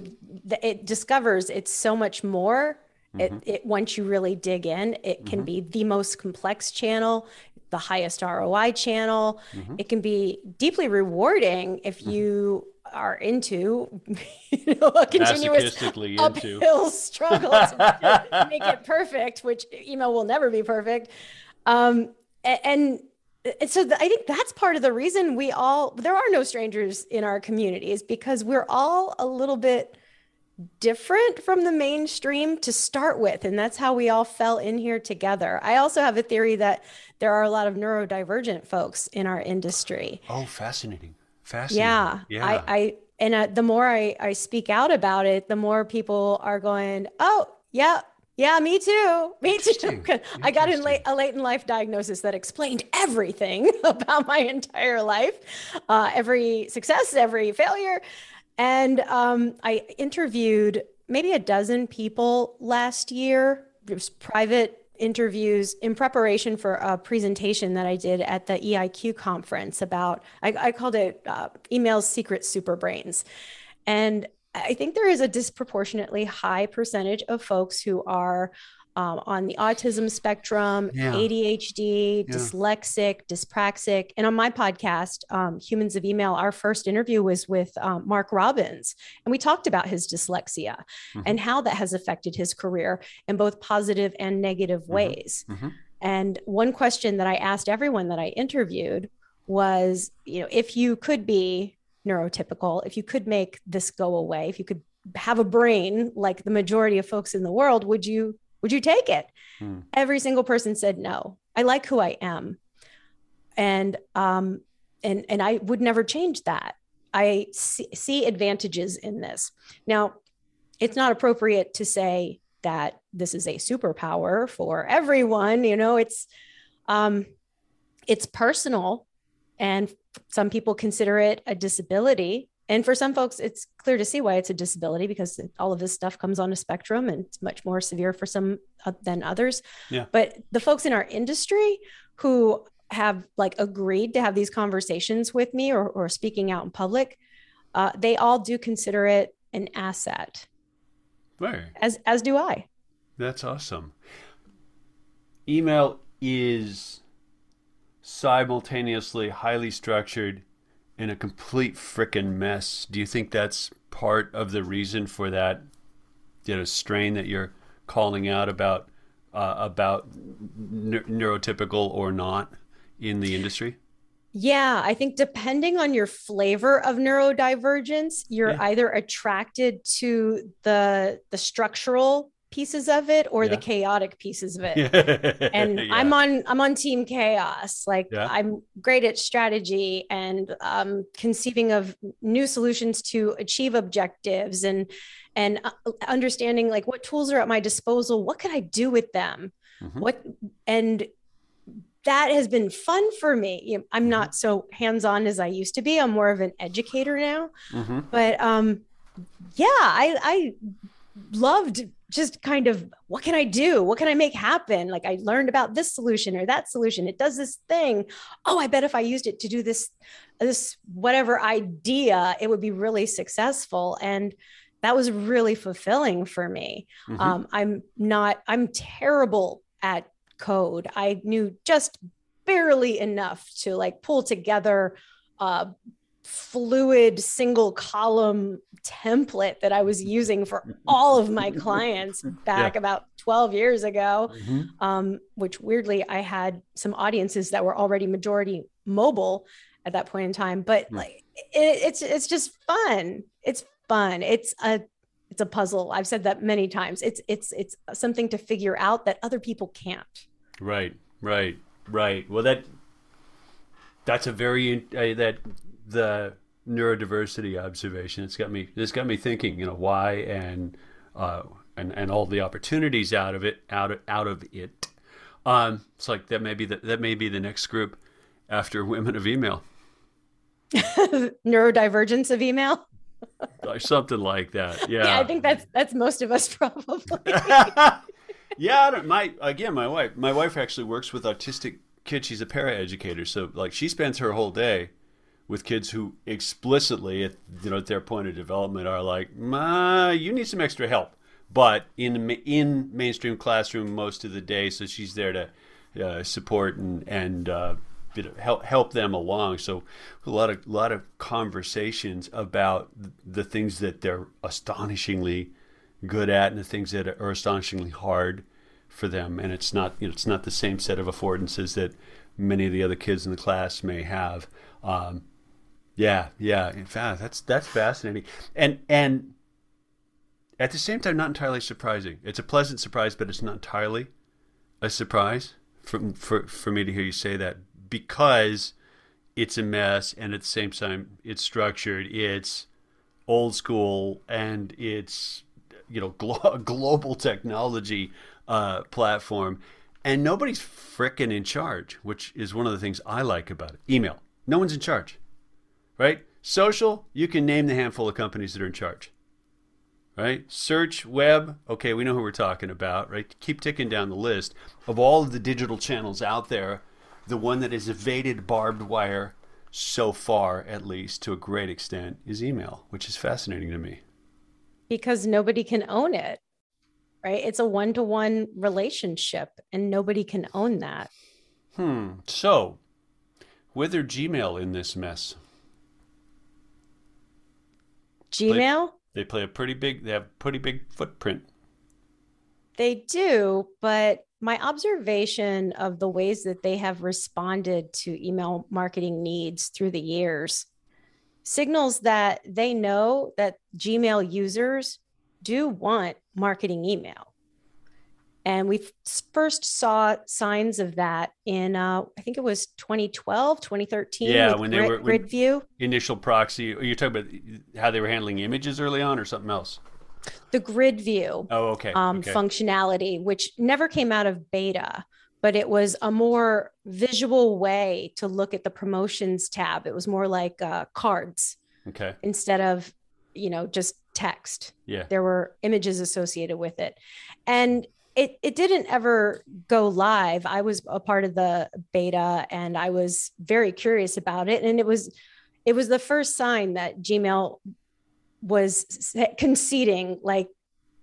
th- it discovers it's so much more. Mm-hmm. It, it once you really dig in, it can mm-hmm. be the most complex channel the highest ROI channel. Mm-hmm. It can be deeply rewarding if mm-hmm. you are into <laughs> you know, a continuous uphill into. <laughs> struggle to make it perfect, which email will never be perfect. Um, and, and so I think that's part of the reason we all there are no strangers in our communities because we're all a little bit different from the mainstream to start with and that's how we all fell in here together i also have a theory that there are a lot of neurodivergent folks in our industry oh fascinating Fascinating. Yeah. yeah. I, I and uh, the more I, I speak out about it, the more people are going, oh, yeah, yeah, me too. Me too. <laughs> I got in late, a late in life diagnosis that explained everything <laughs> about my entire life, uh, every success, every failure. And um, I interviewed maybe a dozen people last year. It was private interviews in preparation for a presentation that I did at the EIQ conference about, I, I called it uh, Email's Secret Super Brains. And I think there is a disproportionately high percentage of folks who are um, on the autism spectrum, yeah. ADHD, yeah. dyslexic, dyspraxic. And on my podcast, um, Humans of Email, our first interview was with um, Mark Robbins. And we talked about his dyslexia mm-hmm. and how that has affected his career in both positive and negative mm-hmm. ways. Mm-hmm. And one question that I asked everyone that I interviewed was, you know, if you could be neurotypical, if you could make this go away, if you could have a brain like the majority of folks in the world, would you would you take it? Hmm. Every single person said no. I like who I am. And um and and I would never change that. I see, see advantages in this. Now, it's not appropriate to say that this is a superpower for everyone, you know, it's um it's personal and some people consider it a disability and for some folks it's clear to see why it's a disability because all of this stuff comes on a spectrum and it's much more severe for some uh, than others. Yeah. but the folks in our industry who have like agreed to have these conversations with me or, or speaking out in public uh, they all do consider it an asset. Right. As as do i. That's awesome. Email is simultaneously highly structured in a complete freaking mess. Do you think that's part of the reason for that you know strain that you're calling out about uh, about ne- neurotypical or not in the industry? Yeah, I think depending on your flavor of neurodivergence, you're yeah. either attracted to the the structural pieces of it or yeah. the chaotic pieces of it. <laughs> and yeah. I'm on I'm on team chaos. Like yeah. I'm great at strategy and um, conceiving of new solutions to achieve objectives and and uh, understanding like what tools are at my disposal. What could I do with them? Mm-hmm. What and that has been fun for me. I'm not mm-hmm. so hands-on as I used to be. I'm more of an educator now. Mm-hmm. But um, yeah, I I loved just kind of what can I do? What can I make happen? Like I learned about this solution or that solution. It does this thing. Oh, I bet if I used it to do this, this whatever idea, it would be really successful. And that was really fulfilling for me. Mm-hmm. Um, I'm not, I'm terrible at code. I knew just barely enough to like pull together uh, fluid single column template that I was using for all of my clients <laughs> back yeah. about 12 years ago, mm-hmm. um, which weirdly I had some audiences that were already majority mobile at that point in time. But mm-hmm. like it, it's it's just fun. It's fun. It's a it's a puzzle. I've said that many times. It's it's it's something to figure out that other people can't. Right, right, right. Well, that that's a very uh, that the neurodiversity observation. It's got me. It's got me thinking. You know why and uh, and and all the opportunities out of it. Out of out of it. Um, it's like that may be the, that may be the next group. after women of email. <laughs> Neurodivergence of email. or something like that. Yeah. <laughs> yeah, I think that's that's most of us <laughs> probably. yeah, my again, my wife, my wife actually works with autistic kids. She's a paraeducator, so like she spends her whole day with kids who explicitly, at you know, at their point of development, are like, "Ma, you need some extra help." But in in mainstream classroom most of the day, so she's there to uh, support and and uh, help help them along. So a lot of lot of conversations about the things that they're astonishingly good at and the things that are astonishingly hard for them. And it's not you know, it's not the same set of affordances that many of the other kids in the class may have. Um, yeah, yeah. In fact, that's that's fascinating. And and at the same time, not entirely surprising. It's a pleasant surprise, but it's not entirely a surprise for for for me to hear you say that because it's a mess and at the same time it's structured it's old school and it's you know glo- <laughs> global technology uh, platform and nobody's fricking in charge which is one of the things i like about it email no one's in charge right social you can name the handful of companies that are in charge right search web okay we know who we're talking about right keep ticking down the list of all of the digital channels out there the one that has evaded barbed wire so far, at least to a great extent, is email, which is fascinating to me. Because nobody can own it, right? It's a one to one relationship, and nobody can own that. Hmm. So, whither Gmail in this mess? Gmail? They, they play a pretty big. They have pretty big footprint. They do, but my observation of the ways that they have responded to email marketing needs through the years signals that they know that Gmail users do want marketing email. And we first saw signs of that in, uh, I think it was 2012, 2013. Yeah, when Grid, they were GridView. Initial proxy. Are you talking about how they were handling images early on or something else? the grid view oh, okay. Um, okay. functionality, which never came out of beta, but it was a more visual way to look at the promotions tab. It was more like uh, cards okay. instead of, you know, just text. Yeah. There were images associated with it. And it, it didn't ever go live. I was a part of the beta and I was very curious about it. And it was it was the first sign that Gmail was conceding like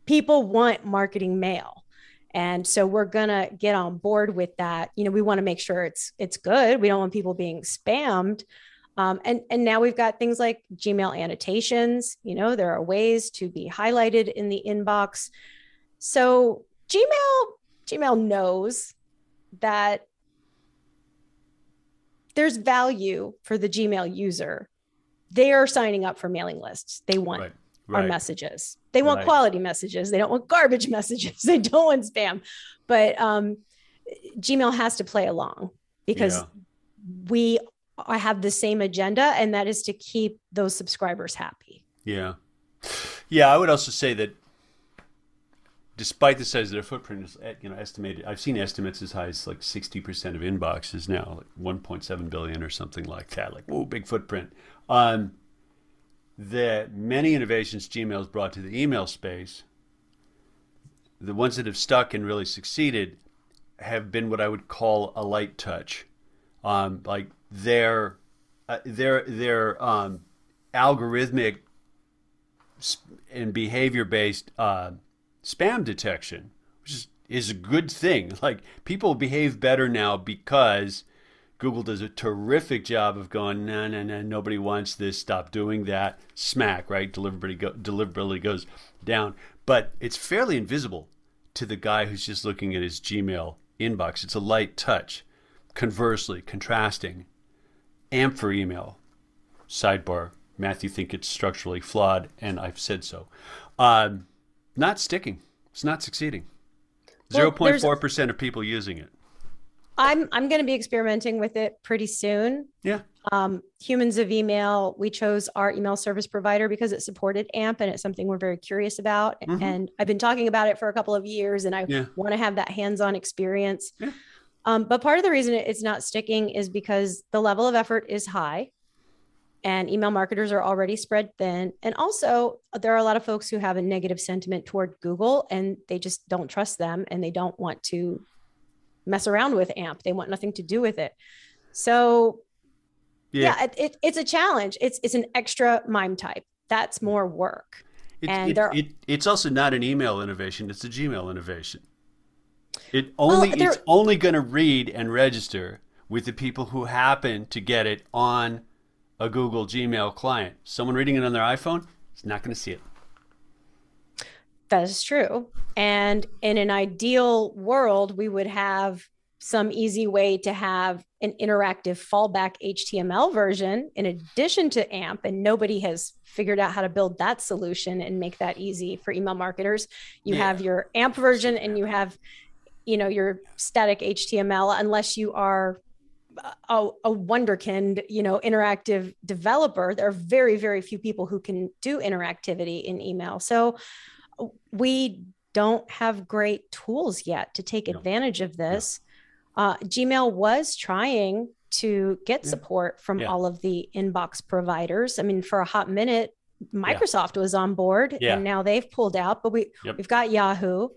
people want marketing mail. And so we're gonna get on board with that. You know we want to make sure it's it's good. We don't want people being spammed. Um, and and now we've got things like gmail annotations. You know there are ways to be highlighted in the inbox. So gmail gmail knows that there's value for the gmail user they are signing up for mailing lists. They want right, right. our messages. They want right. quality messages. They don't want garbage <laughs> messages. They don't want spam. But um, Gmail has to play along because yeah. we have the same agenda, and that is to keep those subscribers happy. Yeah. Yeah, I would also say that despite the size of their footprint is you know estimated i've seen estimates as high as like 60% of inboxes now like 1.7 billion or something like that like whoa big footprint. Um, the many innovations gmail's brought to the email space the ones that have stuck and really succeeded have been what i would call a light touch. Um, like their uh, their their um, algorithmic and behavior based uh, spam detection, which is, is a good thing. <laughs> Like people behave better now because Google does a terrific job of going, no, no, no, nobody wants this. Stop doing that. Smack, right? Deliverability, go, deliverability goes down. But it's fairly invisible to the guy who's just looking at his Gmail inbox. It's a light touch. Conversely, contrasting, AMP for email, sidebar. Matthew think it's structurally flawed, and I've said so. Um, not sticking. It's not succeeding. Zero point four percent of people using it. I'm I'm going to be experimenting with it pretty soon. Yeah. Um, humans of email, we chose our email service provider because it supported AMP and it's something we're very curious about. Mm-hmm. And I've been talking about it for a couple of years and I yeah. want to have that hands-on experience. Yeah. Um, but part of the reason it's not sticking is because the level of effort is high and email marketers are already spread thin. And also, there are a lot of folks who have a negative sentiment toward Google and they just don't trust them and they don't want to mess around with AMP. They want nothing to do with it. So, yeah, yeah it, it, it's a challenge. It's it's an extra MIME type. That's more work. It, and there, it's also not an email innovation; it's a Gmail innovation. It only well, it's only going to read and register with the people who happen to get it on a Google Gmail client. Someone reading it on their iPhone is not going to see it. That is true. And in an ideal world, we would have some easy way to have an interactive fallback HTML version in addition to AMP. And nobody has figured out how to build that solution and make that easy for email marketers. You yeah. have your AMP version and you have, you know, your static HTML, unless you are a, a wonderkind, you know, interactive developer. There are very, very few people who can do interactivity in email. So we don't have great tools yet to take no. advantage of this. No. Uh, Gmail was trying to get yeah. support from yeah. all of the inbox providers. I mean, for a hot minute, Microsoft yeah. was on board and now they've pulled out, but we yep. we've got Yahoo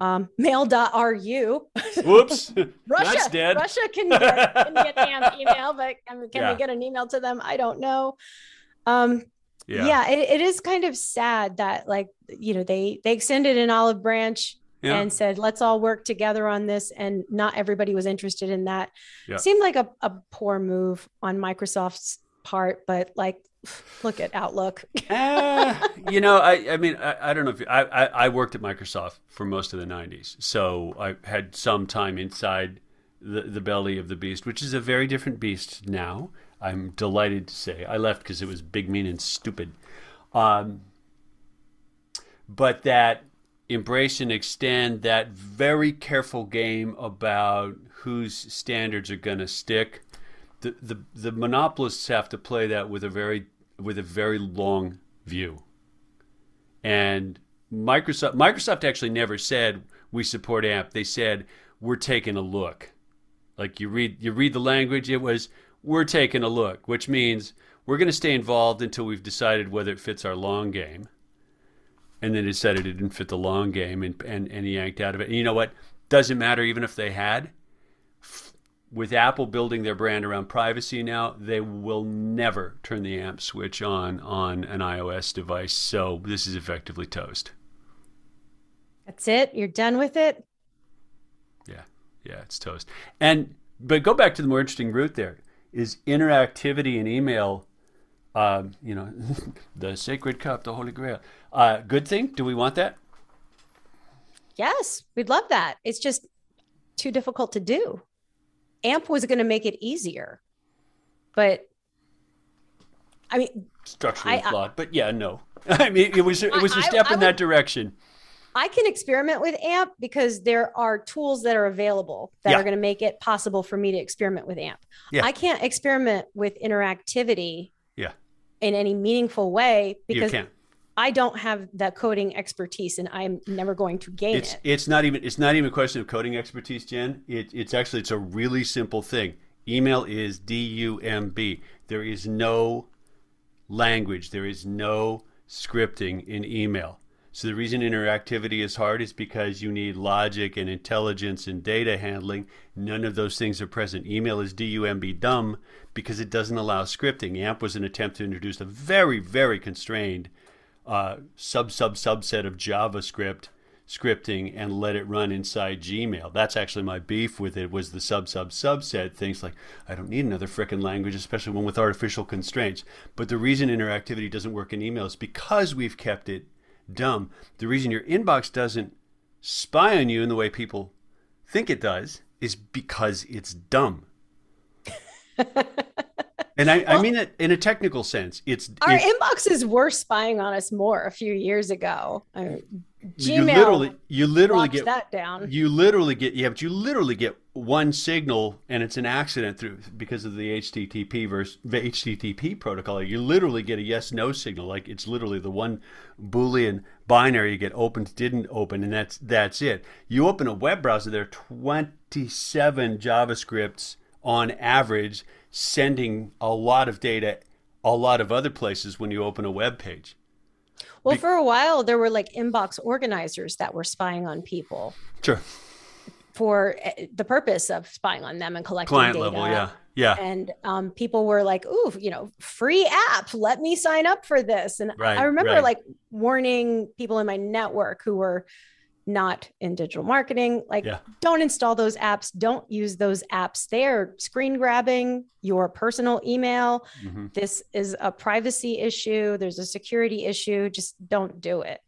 um, mail.ru. Whoops. <laughs> Russia. Russia can get, can get an <laughs> email, but can yeah. we get an email to them? I don't know. Um, yeah, yeah it, it is kind of sad that like, you know, they, they extended an olive branch yeah. and said, let's all work together on this. And not everybody was interested in that. Yeah. Seemed like a, a poor move on Microsoft's part, but like look at Outlook. uh, <laughs> you know, I, I mean, I, I don't know if you, I, I, I worked at Microsoft for most of the '90s, so I had some time inside the the belly of the beast, which is a very different beast now. I'm delighted to say I left because it was big, mean, and stupid. Um, but that embrace and extend that very careful game about whose standards are going to stick the, the the monopolists have to play that with a very with a very long view. And Microsoft Microsoft actually never said we support AMP. They said we're taking a look. Like you read you read the language, it was we're taking a look, which means we're going to stay involved until we've decided whether it fits our long game. And then decided it didn't fit the long game and, and, and yanked out of it. And you know what? Doesn't matter even if they had with Apple building their brand around privacy now, they will never turn the AMP switch on on an iOS device. So this is effectively toast. That's it. You're done with it. Yeah, yeah, it's toast. And but go back to the more interesting route. There is interactivity in email. Um, you know, <laughs> the sacred cup, the holy grail. Uh, good thing. Do we want that? Yes, we'd love that. It's just too difficult to do. AMP was going to make it easier, but I mean, structurally I, flawed. I, but yeah, no. <laughs> I mean, it was it was a step I, in that direction. I can experiment with AMP because there are tools that are available that yeah. are going to make it possible for me to experiment with AMP. Yeah. I can't experiment with interactivity. Yeah. In any meaningful way because I don't have that coding expertise, and I'm never going to gain it's, it. It's not even it's not even a question of coding expertise, Jen. It, it's actually it's a really simple thing. Email is D U M B. There is no language. There is no scripting in email. So the reason interactivity is hard is because you need logic and intelligence and data handling. None of those things are present. Email is DUMB dumb because it doesn't allow scripting. AMP was an attempt to introduce a very, very constrained uh, sub sub subset of JavaScript scripting and let it run inside Gmail. That's actually my beef with it was the sub sub subset things like I don't need another frickin' language, especially one with artificial constraints. But the reason interactivity doesn't work in email is because we've kept it dumb. The reason your inbox doesn't spy on you in the way people think it does is because it's dumb. <laughs> And I, well, I mean it in a technical sense. It's our inboxes were spying on us more a few years ago. I Gmail you literally you literally get that down. you literally get yeah, but you literally get one signal and it's an accident through because of the HTTP versus the HTTP protocol. You literally get a yes no signal. Like it's literally the one boolean binary you get opened didn't open and that's that's it. You open a web browser there are 27 JavaScripts on average sending a lot of data a lot of other places when you open a web page. Well, for a while, there were like inbox organizers that were spying on people Sure. for eh, the purpose of spying on them and collecting Client data. level, yeah. Yeah. And um, people were like, "Ooh, you know, free app. Let me sign up for this." And Right, I remember right. like warning people in my network who were not in digital marketing, like, Yeah. don't install those apps. Don't use those apps. They're screen grabbing your personal email. Mhm. This is a privacy issue. There's a security issue. Just don't do it.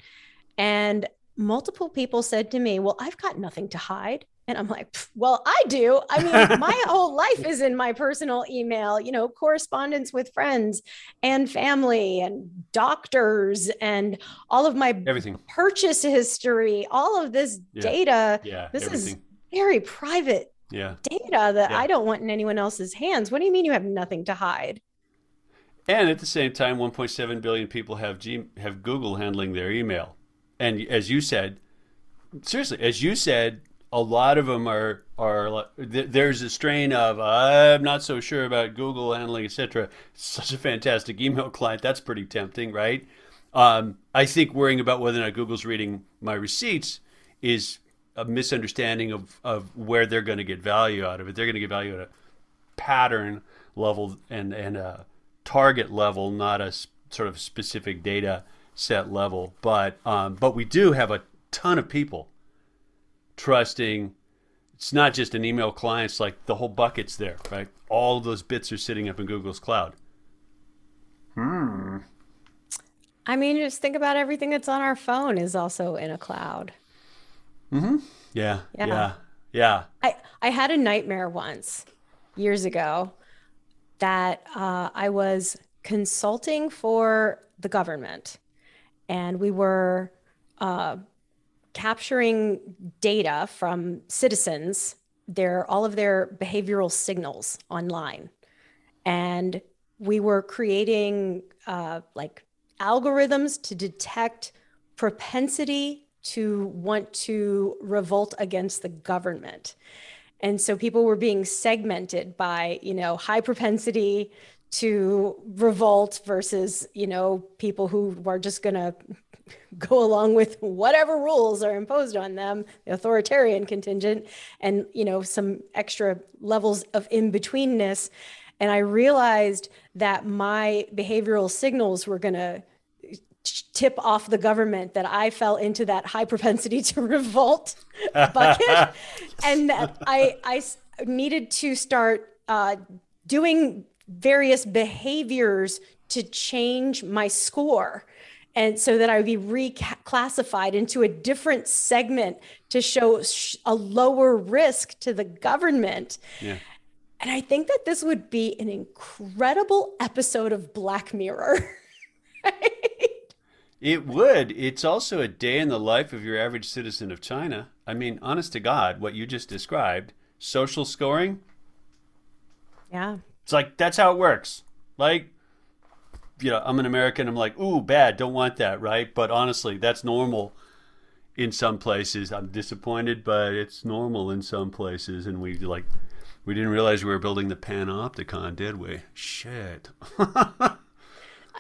And multiple people said to me, Well, I've got nothing to hide. And I'm like, Well, I do. I mean, <laughs> my whole life is in my personal email, you know, correspondence with friends and family and doctors and all of my Everything. purchase history, all of this Yeah. data. Yeah. This is very private yeah. data that Yeah. I don't want in anyone else's hands. What do you mean you have nothing to hide? And at the same time, 1.7 billion people have G- have Google handling their email. And as you said, seriously, as you said, a lot of them are are there's a strain of I'm not so sure about Google handling, etc. Such a fantastic email client. That's pretty tempting, right? Um, I think worrying about whether or not Google's reading my receipts is a misunderstanding of, of where they're going to get value out of it. They're going to get value at a pattern level and and a target level, not a sort of specific data set level. But um, but we do have a ton of people trusting. It's not just an email client; it's like the whole bucket's there, right? All those bits are sitting up in Google's cloud. Hmm. I mean, just think about everything that's on our phone is also in a cloud. Yeah, Yeah. yeah, yeah. I, I had a nightmare once years ago that uh, I was consulting for the government and we were uh, capturing data from citizens, their all of their behavioral signals online. And we were creating uh, like algorithms to detect propensity to want to revolt against the government. And so people were being segmented by, you know, high propensity to revolt versus, you know, people who were just going to <laughs> go along with whatever rules are imposed on them, the authoritarian contingent, and, you know, some extra levels of in betweenness. And I realized that my behavioral signals were going to tip off the government that I fell into that high propensity <laughs> to revolt <laughs> bucket, and that I needed to start uh, doing various behaviors to change my score. And so that I would be reclassified into a different segment to show sh- a lower risk to the government. Yeah. And I think that this would be an incredible episode of Black Mirror. <laughs> It would. It's also a day in the life of your average citizen of China. I mean, honest to God, what you just described, social scoring, Yeah. it's like that's how it works. Like, you know, I'm an American, I'm like, ooh, bad, don't want that, right? But honestly, that's normal in some places. I'm disappointed, but it's normal in some places. And we like, we didn't realize we were building the panopticon, did we? Shit. <laughs>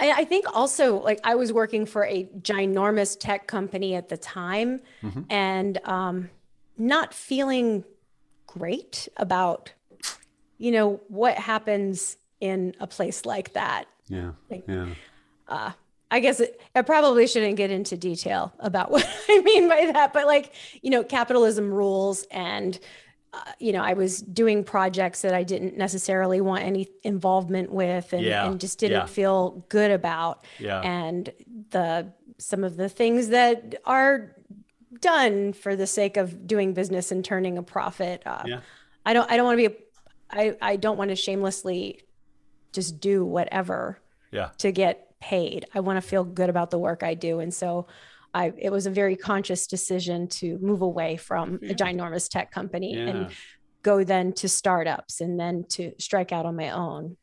I, think also like I was working for a ginormous tech company at the time and um, not feeling great about, you know, what happens in a place like that. Yeah. Yeah. I guess it, I probably shouldn't get into detail about <laughs> what I mean by that, but like, you know, capitalism rules and, uh, you know, I was doing projects that I didn't necessarily want any involvement with and, Yeah, and just didn't yeah. feel good about. Yeah. And the, some of the things that are done for the sake of doing business and turning a profit. Uh, Yeah. I don't, I don't want to be, a, I, I don't want to shamelessly just do whatever Yeah. to get paid. I want to feel good about the work I do. And so I it was a very conscious decision to move away from yeah. a ginormous tech company yeah. and go then to startups and then to strike out on my own.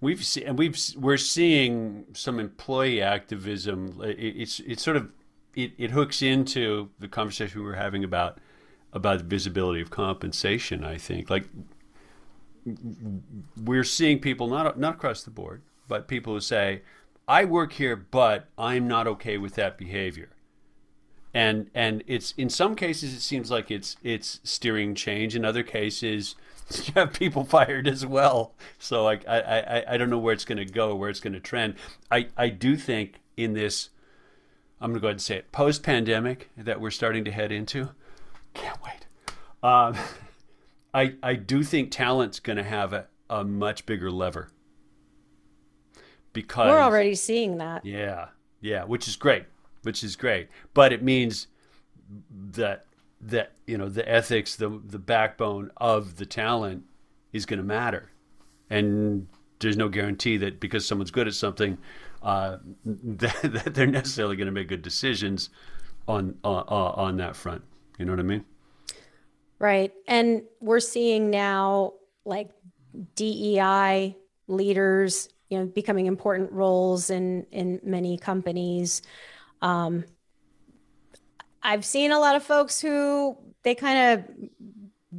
We've seen, and we've we're seeing some employee activism. It, it's it's sort of it, it hooks into the conversation we were having about about the visibility of compensation. I think like we're seeing people not not across the board, but people who say, "I work here, but I'm not okay with that behavior." And and it's in some cases it seems like it's it's steering change. In other cases, <laughs> you have people <laughs> fired as well. So like I I, I don't know where it's going to go, where it's going to trend. I I do think in this, I'm going to go ahead and say it, post pandemic that we're starting to head into. Can't wait. Um, <laughs> I I do think talent's going to have a, a much bigger lever because we're already seeing that. Yeah, yeah, which is great, which is great. But it means that that you know the ethics, the the backbone of the talent is going to matter, and there's no guarantee that because someone's good at something, uh, <laughs> that, that, they're necessarily going to make good decisions on uh, uh, on that front. You know what I mean? Right. And we're seeing now like DEI leaders, you know, becoming important roles in in many companies. Um, I've seen a lot of folks who they kind of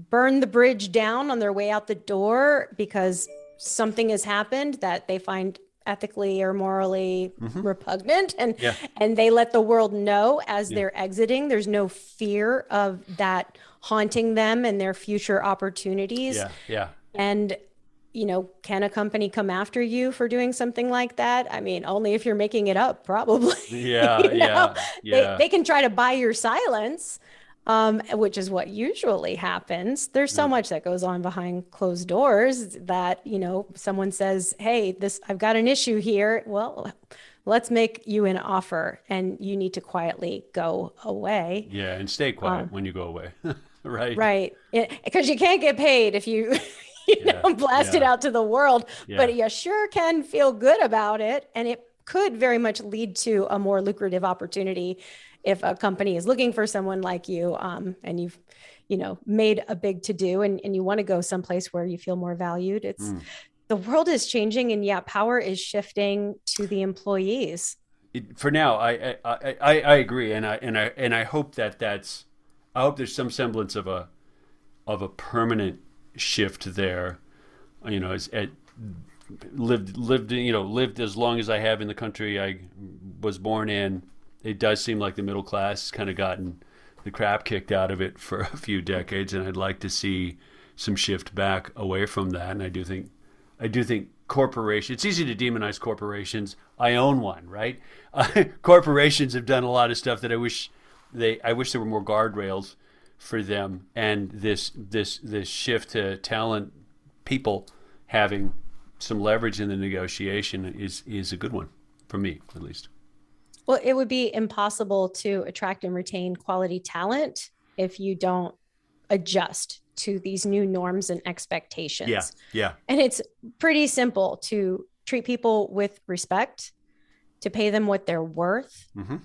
burn the bridge down on their way out the door because something has happened that they find ethically or morally mm-hmm. repugnant and yeah. and they let the world know as yeah. they're exiting there's no fear of that haunting them and their future opportunities. Yeah. Yeah. And you know, can a company come after you for doing something like that? I mean, only if you're making it up, <laughs> probably. Yeah, yeah, yeah. They, they can try to buy your silence, um, which is what usually happens. There's so much that goes on behind closed doors that you know, someone says, "Hey, this I've got an issue here." Well, let's make you an offer, and you need to quietly go away. Yeah, and stay quiet um, when you go away. <laughs> <laughs> right right because you can't get paid if you <laughs> you yeah. know blast yeah. it out to the world yeah. but you sure can feel good about it and it could very much lead to a more lucrative opportunity if a company is looking for someone like you um, and you've you know made a big to do and, and you want to go someplace where you feel more valued it's mm. the world is changing and yeah power is shifting to the employees for now I, I i i agree and i and i and i hope that that's I hope there's some semblance of a of a permanent shift there. You know, as at, lived lived you know lived as long as I have in the country I was born in. It does seem like the middle class has kind of gotten the crap kicked out of it for a few decades, and I'd like to see some shift back away from that. And I do think I do think corporations. It's easy to demonize corporations. I own one, right? Uh, <laughs> corporations have done a lot of stuff that I wish they I wish there were more guardrails for them and this this this shift to talent people having some leverage in the negotiation is is a good one for me at least. Well, it would be impossible to attract and retain quality talent if you don't adjust to these new norms and expectations. Yeah. Yeah. And it's pretty simple to treat people with respect, to pay them what they're worth. Mm-hmm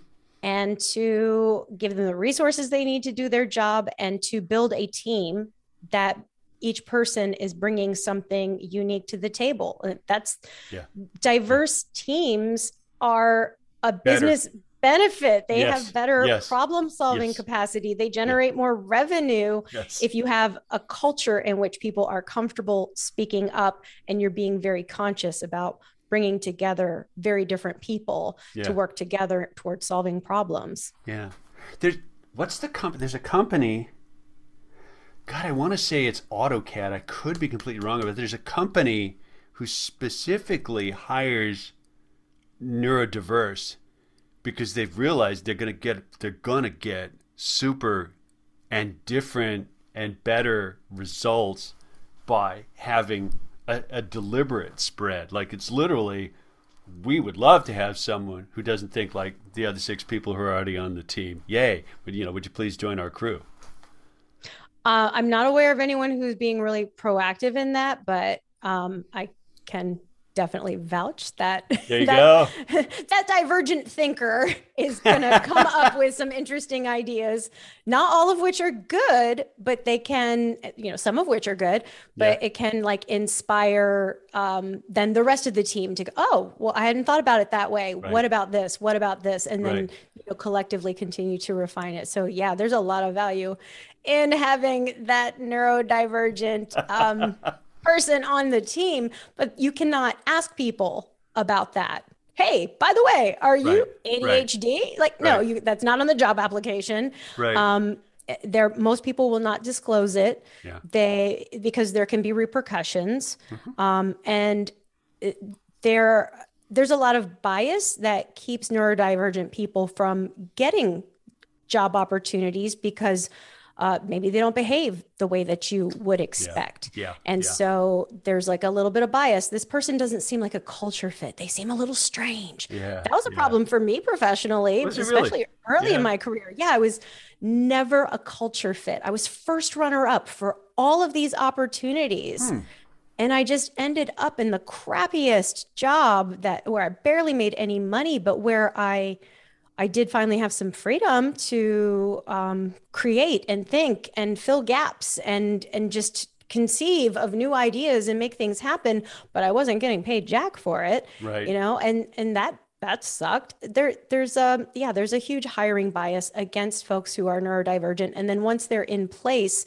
and to give them the resources they need to do their job and to build a team that each person is bringing something unique to the table. Uh, that's yeah. diverse teams are a better. business benefit. They yes. have better yes. problem solving yes. capacity. They generate more revenue if you have a culture in which people are comfortable speaking up and you're being very conscious about bringing together very different people yeah. to work together towards solving problems. Yeah. There's what's the company? There's a company. God, I want to say it's AutoCAD. I could be completely wrong, but there's a company who specifically hires neurodiverse because they've realized they're gonna get they're gonna get super and different and better results by having a, a deliberate spread. Like it's literally, we would love to have someone who doesn't think like the other six people who are already on the team. Yay! But you know, would you please join our crew? Uh, I'm not aware of anyone who's being really proactive in that, but um, I can definitely vouch that There you <laughs> that, go. <laughs> that divergent thinker is going to come up <laughs> with some interesting ideas not all of which are good but they can you know some of which are good but Yeah. it can like inspire um, then the rest of the team to go oh well i hadn't thought about it that way Right. what about this what about this and then Right. you know, collectively continue to refine it so yeah there's a lot of value in having that neurodivergent um, person on the team, but you cannot ask people about that. Hey, by the way, are you Right, right. ADHD? Like, no, Right. you that's not on the job application. Right. Um, there, most people will not disclose it. Yeah. They because there can be repercussions, Mm-hmm. um, and it, there there's a lot of bias that keeps neurodivergent people from getting job opportunities because uh, maybe they don't behave the way that you would expect. Yeah, And yeah. so there's like a little bit of bias. This person doesn't seem like a culture fit. They seem a little strange. Yeah, That was a yeah. problem for me professionally, Was it really? especially early Yeah. in my career. Yeah, I was never a culture fit. I was first runner up for all of these opportunities. Hmm. And I just ended up in the crappiest job that where I barely made any money, but where I I did finally have some freedom to um, create and think and fill gaps and and just conceive of new ideas and make things happen. But I wasn't getting paid jack for it, Right. you know, and and that that sucked. There there's a yeah there's a huge hiring bias against folks who are neurodivergent, and then once they're in place,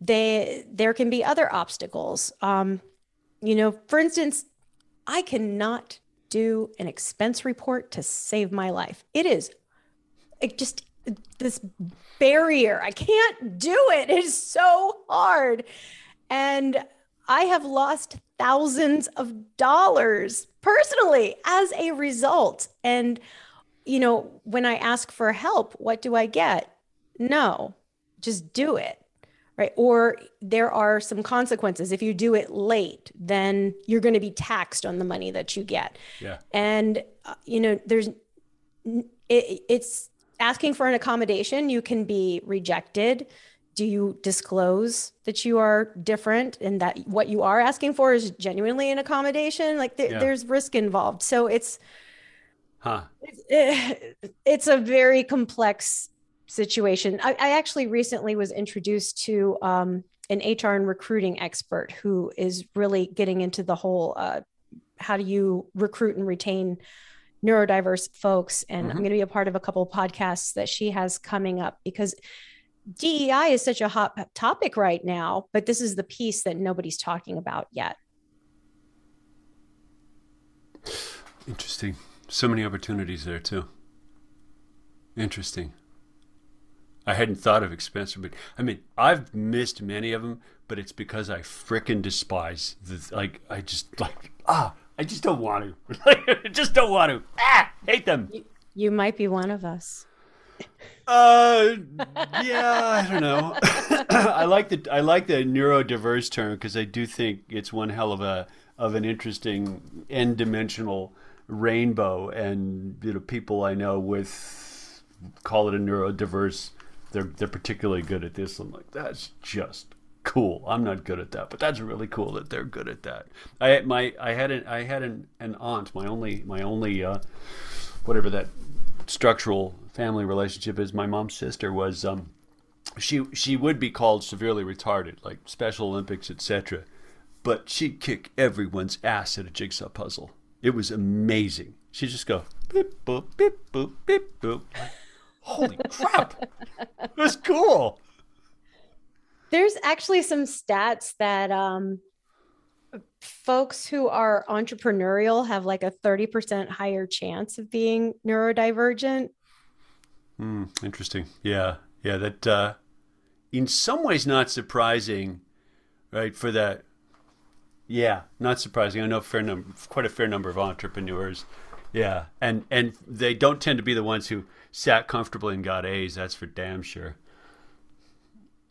they there can be other obstacles. Um, you know, for instance, I cannot do an expense report to save my life. It is it just this barrier. I can't do it. It is so hard. And I have lost thousands of dollars personally as a result. And, you know, when I ask for help, what do I get? No, just do it. Right. Or there are some consequences. If you do it late, then you're going to be taxed on the money that you get. Yeah. And, uh, you know, there's, it, it's asking for an accommodation. You can be rejected. Do you disclose that you are different and that what you are asking for is genuinely an accommodation? Like there, Yeah. there's risk involved. So it's, Huh. it's, it's a very complex situation. I, I actually recently was introduced to um, an HR and recruiting expert who is really getting into the whole uh, how do you recruit and retain neurodiverse folks. And I'm Mhm. going to be a part of a couple of podcasts that she has coming up because DEI is such a hot topic right now, but this is the piece that nobody's talking about yet. Interesting. So many opportunities there too. Interesting. I hadn't thought of expensive, but I mean, I've missed many of them, but it's because I frickin' despise the like. I just like ah, I just don't want to. <laughs> I just don't want to. Ah, hate them. You might be one of us. Uh, yeah, I don't know. <laughs> I like the I like the neurodiverse term because I do think it's one hell of a of an interesting n dimensional rainbow, and you know, people I know with call it a neurodiverse. They're they're particularly good at this. I'm like, that's just cool. I'm not good at that, but that's really cool that they're good at that. I my I had an I had an, an aunt, my only my only uh, whatever that structural family relationship is. My mom's sister was um, she she would be called severely retarded, like Special Olympics, etc. But she'd kick everyone's ass at a jigsaw puzzle. It was amazing. She'd just go beep boop beep boop beep boop. Holy crap! Was cool. There's actually some stats that um, folks who are entrepreneurial have like a 30% higher chance of being neurodivergent. Hmm, interesting. Yeah, yeah. That uh, in some ways not surprising, right? For that, yeah, not surprising. I know a fair number, quite a fair number of entrepreneurs. Yeah, and and they don't tend to be the ones who sat comfortably and got A's. That's for damn sure. <laughs>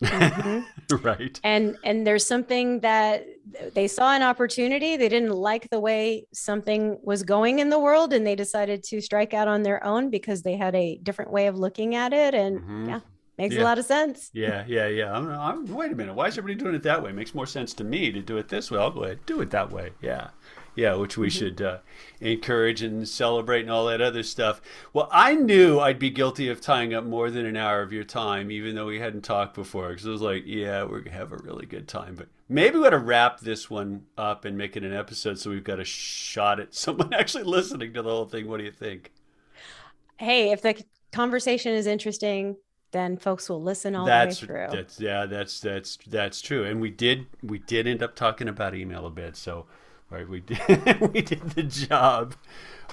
right. And and there's something that they saw an opportunity, they didn't like the way something was going in the world and they decided to strike out on their own because they had a different way of looking at it and Mhm. yeah, makes Yeah. a lot of sense. Yeah, yeah, yeah. I'm, I'm, wait a minute. Why is everybody doing it that way? It makes more sense to me to do it this way. I'll go ahead do it that way. Yeah, yeah, which we mm-hmm. should uh, encourage and celebrate and all that other stuff. Well, I knew I'd be guilty of tying up more than an hour of your time, even though we hadn't talked before, because I was like, yeah, we're gonna have a really good time. But maybe we ought to wrap this one up and make it an episode so we've got a shot at <laughs> someone actually listening to the whole thing. What do you think? Hey, if the conversation is interesting, then folks will listen all that's, the way through. That's yeah, that's that's that's true. And we did we did end up talking about email a bit, so right, we did <laughs> we did the job.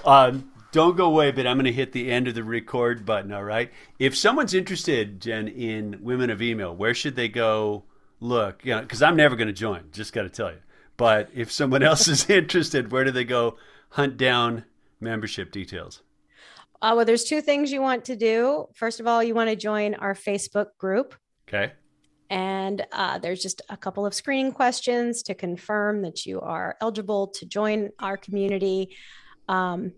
Um, don't go away, but I'm going to hit the end of the record button. All right. If someone's interested, Jen, in Women of Email, where should they go? Look, you know, because I'm never going to join. Just got to tell you. But if someone <laughs> else is interested, where do they go? Hunt down membership details. Uh, well, there's two things you want to do. First of all, you want to join our Facebook group. Okay. And uh, there's just a couple of screening questions to confirm that you are eligible to join our community. Um,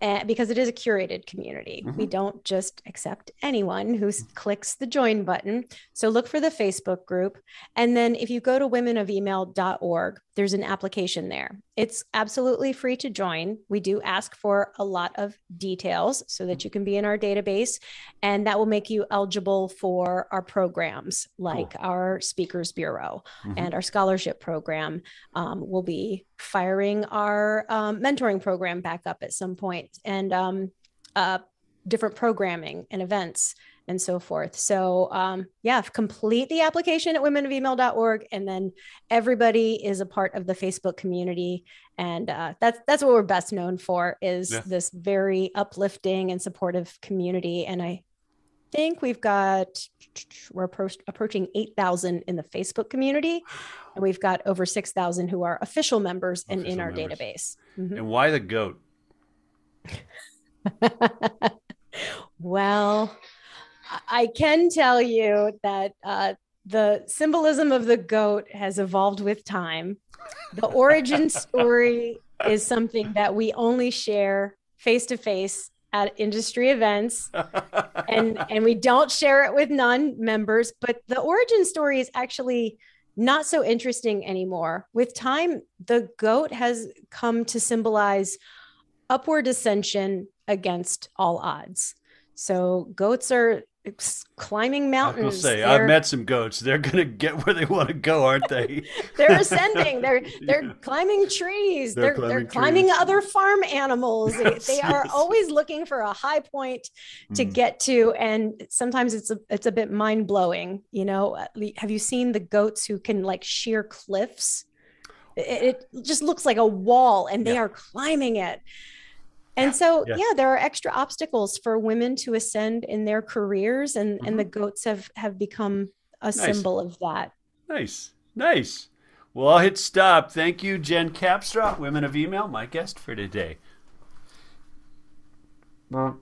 and because it is a curated community. Mm-hmm. We don't just accept anyone who clicks the join button. So look for the Facebook group. And then if you go to womenofemail.org, there's an application there. It's absolutely free to join. We do ask for a lot of details so that you can be in our database, and that will make you eligible for our programs like cool. our Speakers Bureau mm-hmm. and our scholarship program. Um, we'll be firing our um, mentoring program back up at some point, and um, uh, different programming and events and so forth. So, um, yeah, complete the application at womenofemail.org, and then everybody is a part of the Facebook community, and uh, that's that's what we're best known for is yeah. this very uplifting and supportive community. And I think we've got we're approach, approaching eight thousand in the Facebook community, and we've got over six thousand who are official members and in our members. database. Mm-hmm. And why the goat? <laughs> well I can tell you that uh, the symbolism of the goat has evolved with time. The origin <laughs> story is something that we only share face to face at industry events and and we don't share it with non-members but the origin story is actually not so interesting anymore with time the goat has come to symbolize upward ascension against all odds so goats are climbing mountains. I say, I've met some goats. They're gonna get where they want to go, aren't they? <laughs> they're ascending. They're <laughs> they're yeah. climbing trees. They're they're climbing, they're climbing other farm animals. <laughs> They, they are always looking for a high point to mm. get to, and sometimes it's a it's a bit mind blowing. You know, have you seen the goats who can like sheer cliffs? It, it just looks like a wall, and they yeah. are climbing it. And so, yeah. yeah. there are extra obstacles for women to ascend in their careers, and mm-hmm. and the mm-hmm. goats have have become a nice. symbol of that. Nice, nice. Well, I'll hit stop. Thank you, Jen Capstraw, Women of Email, my guest for today. Well.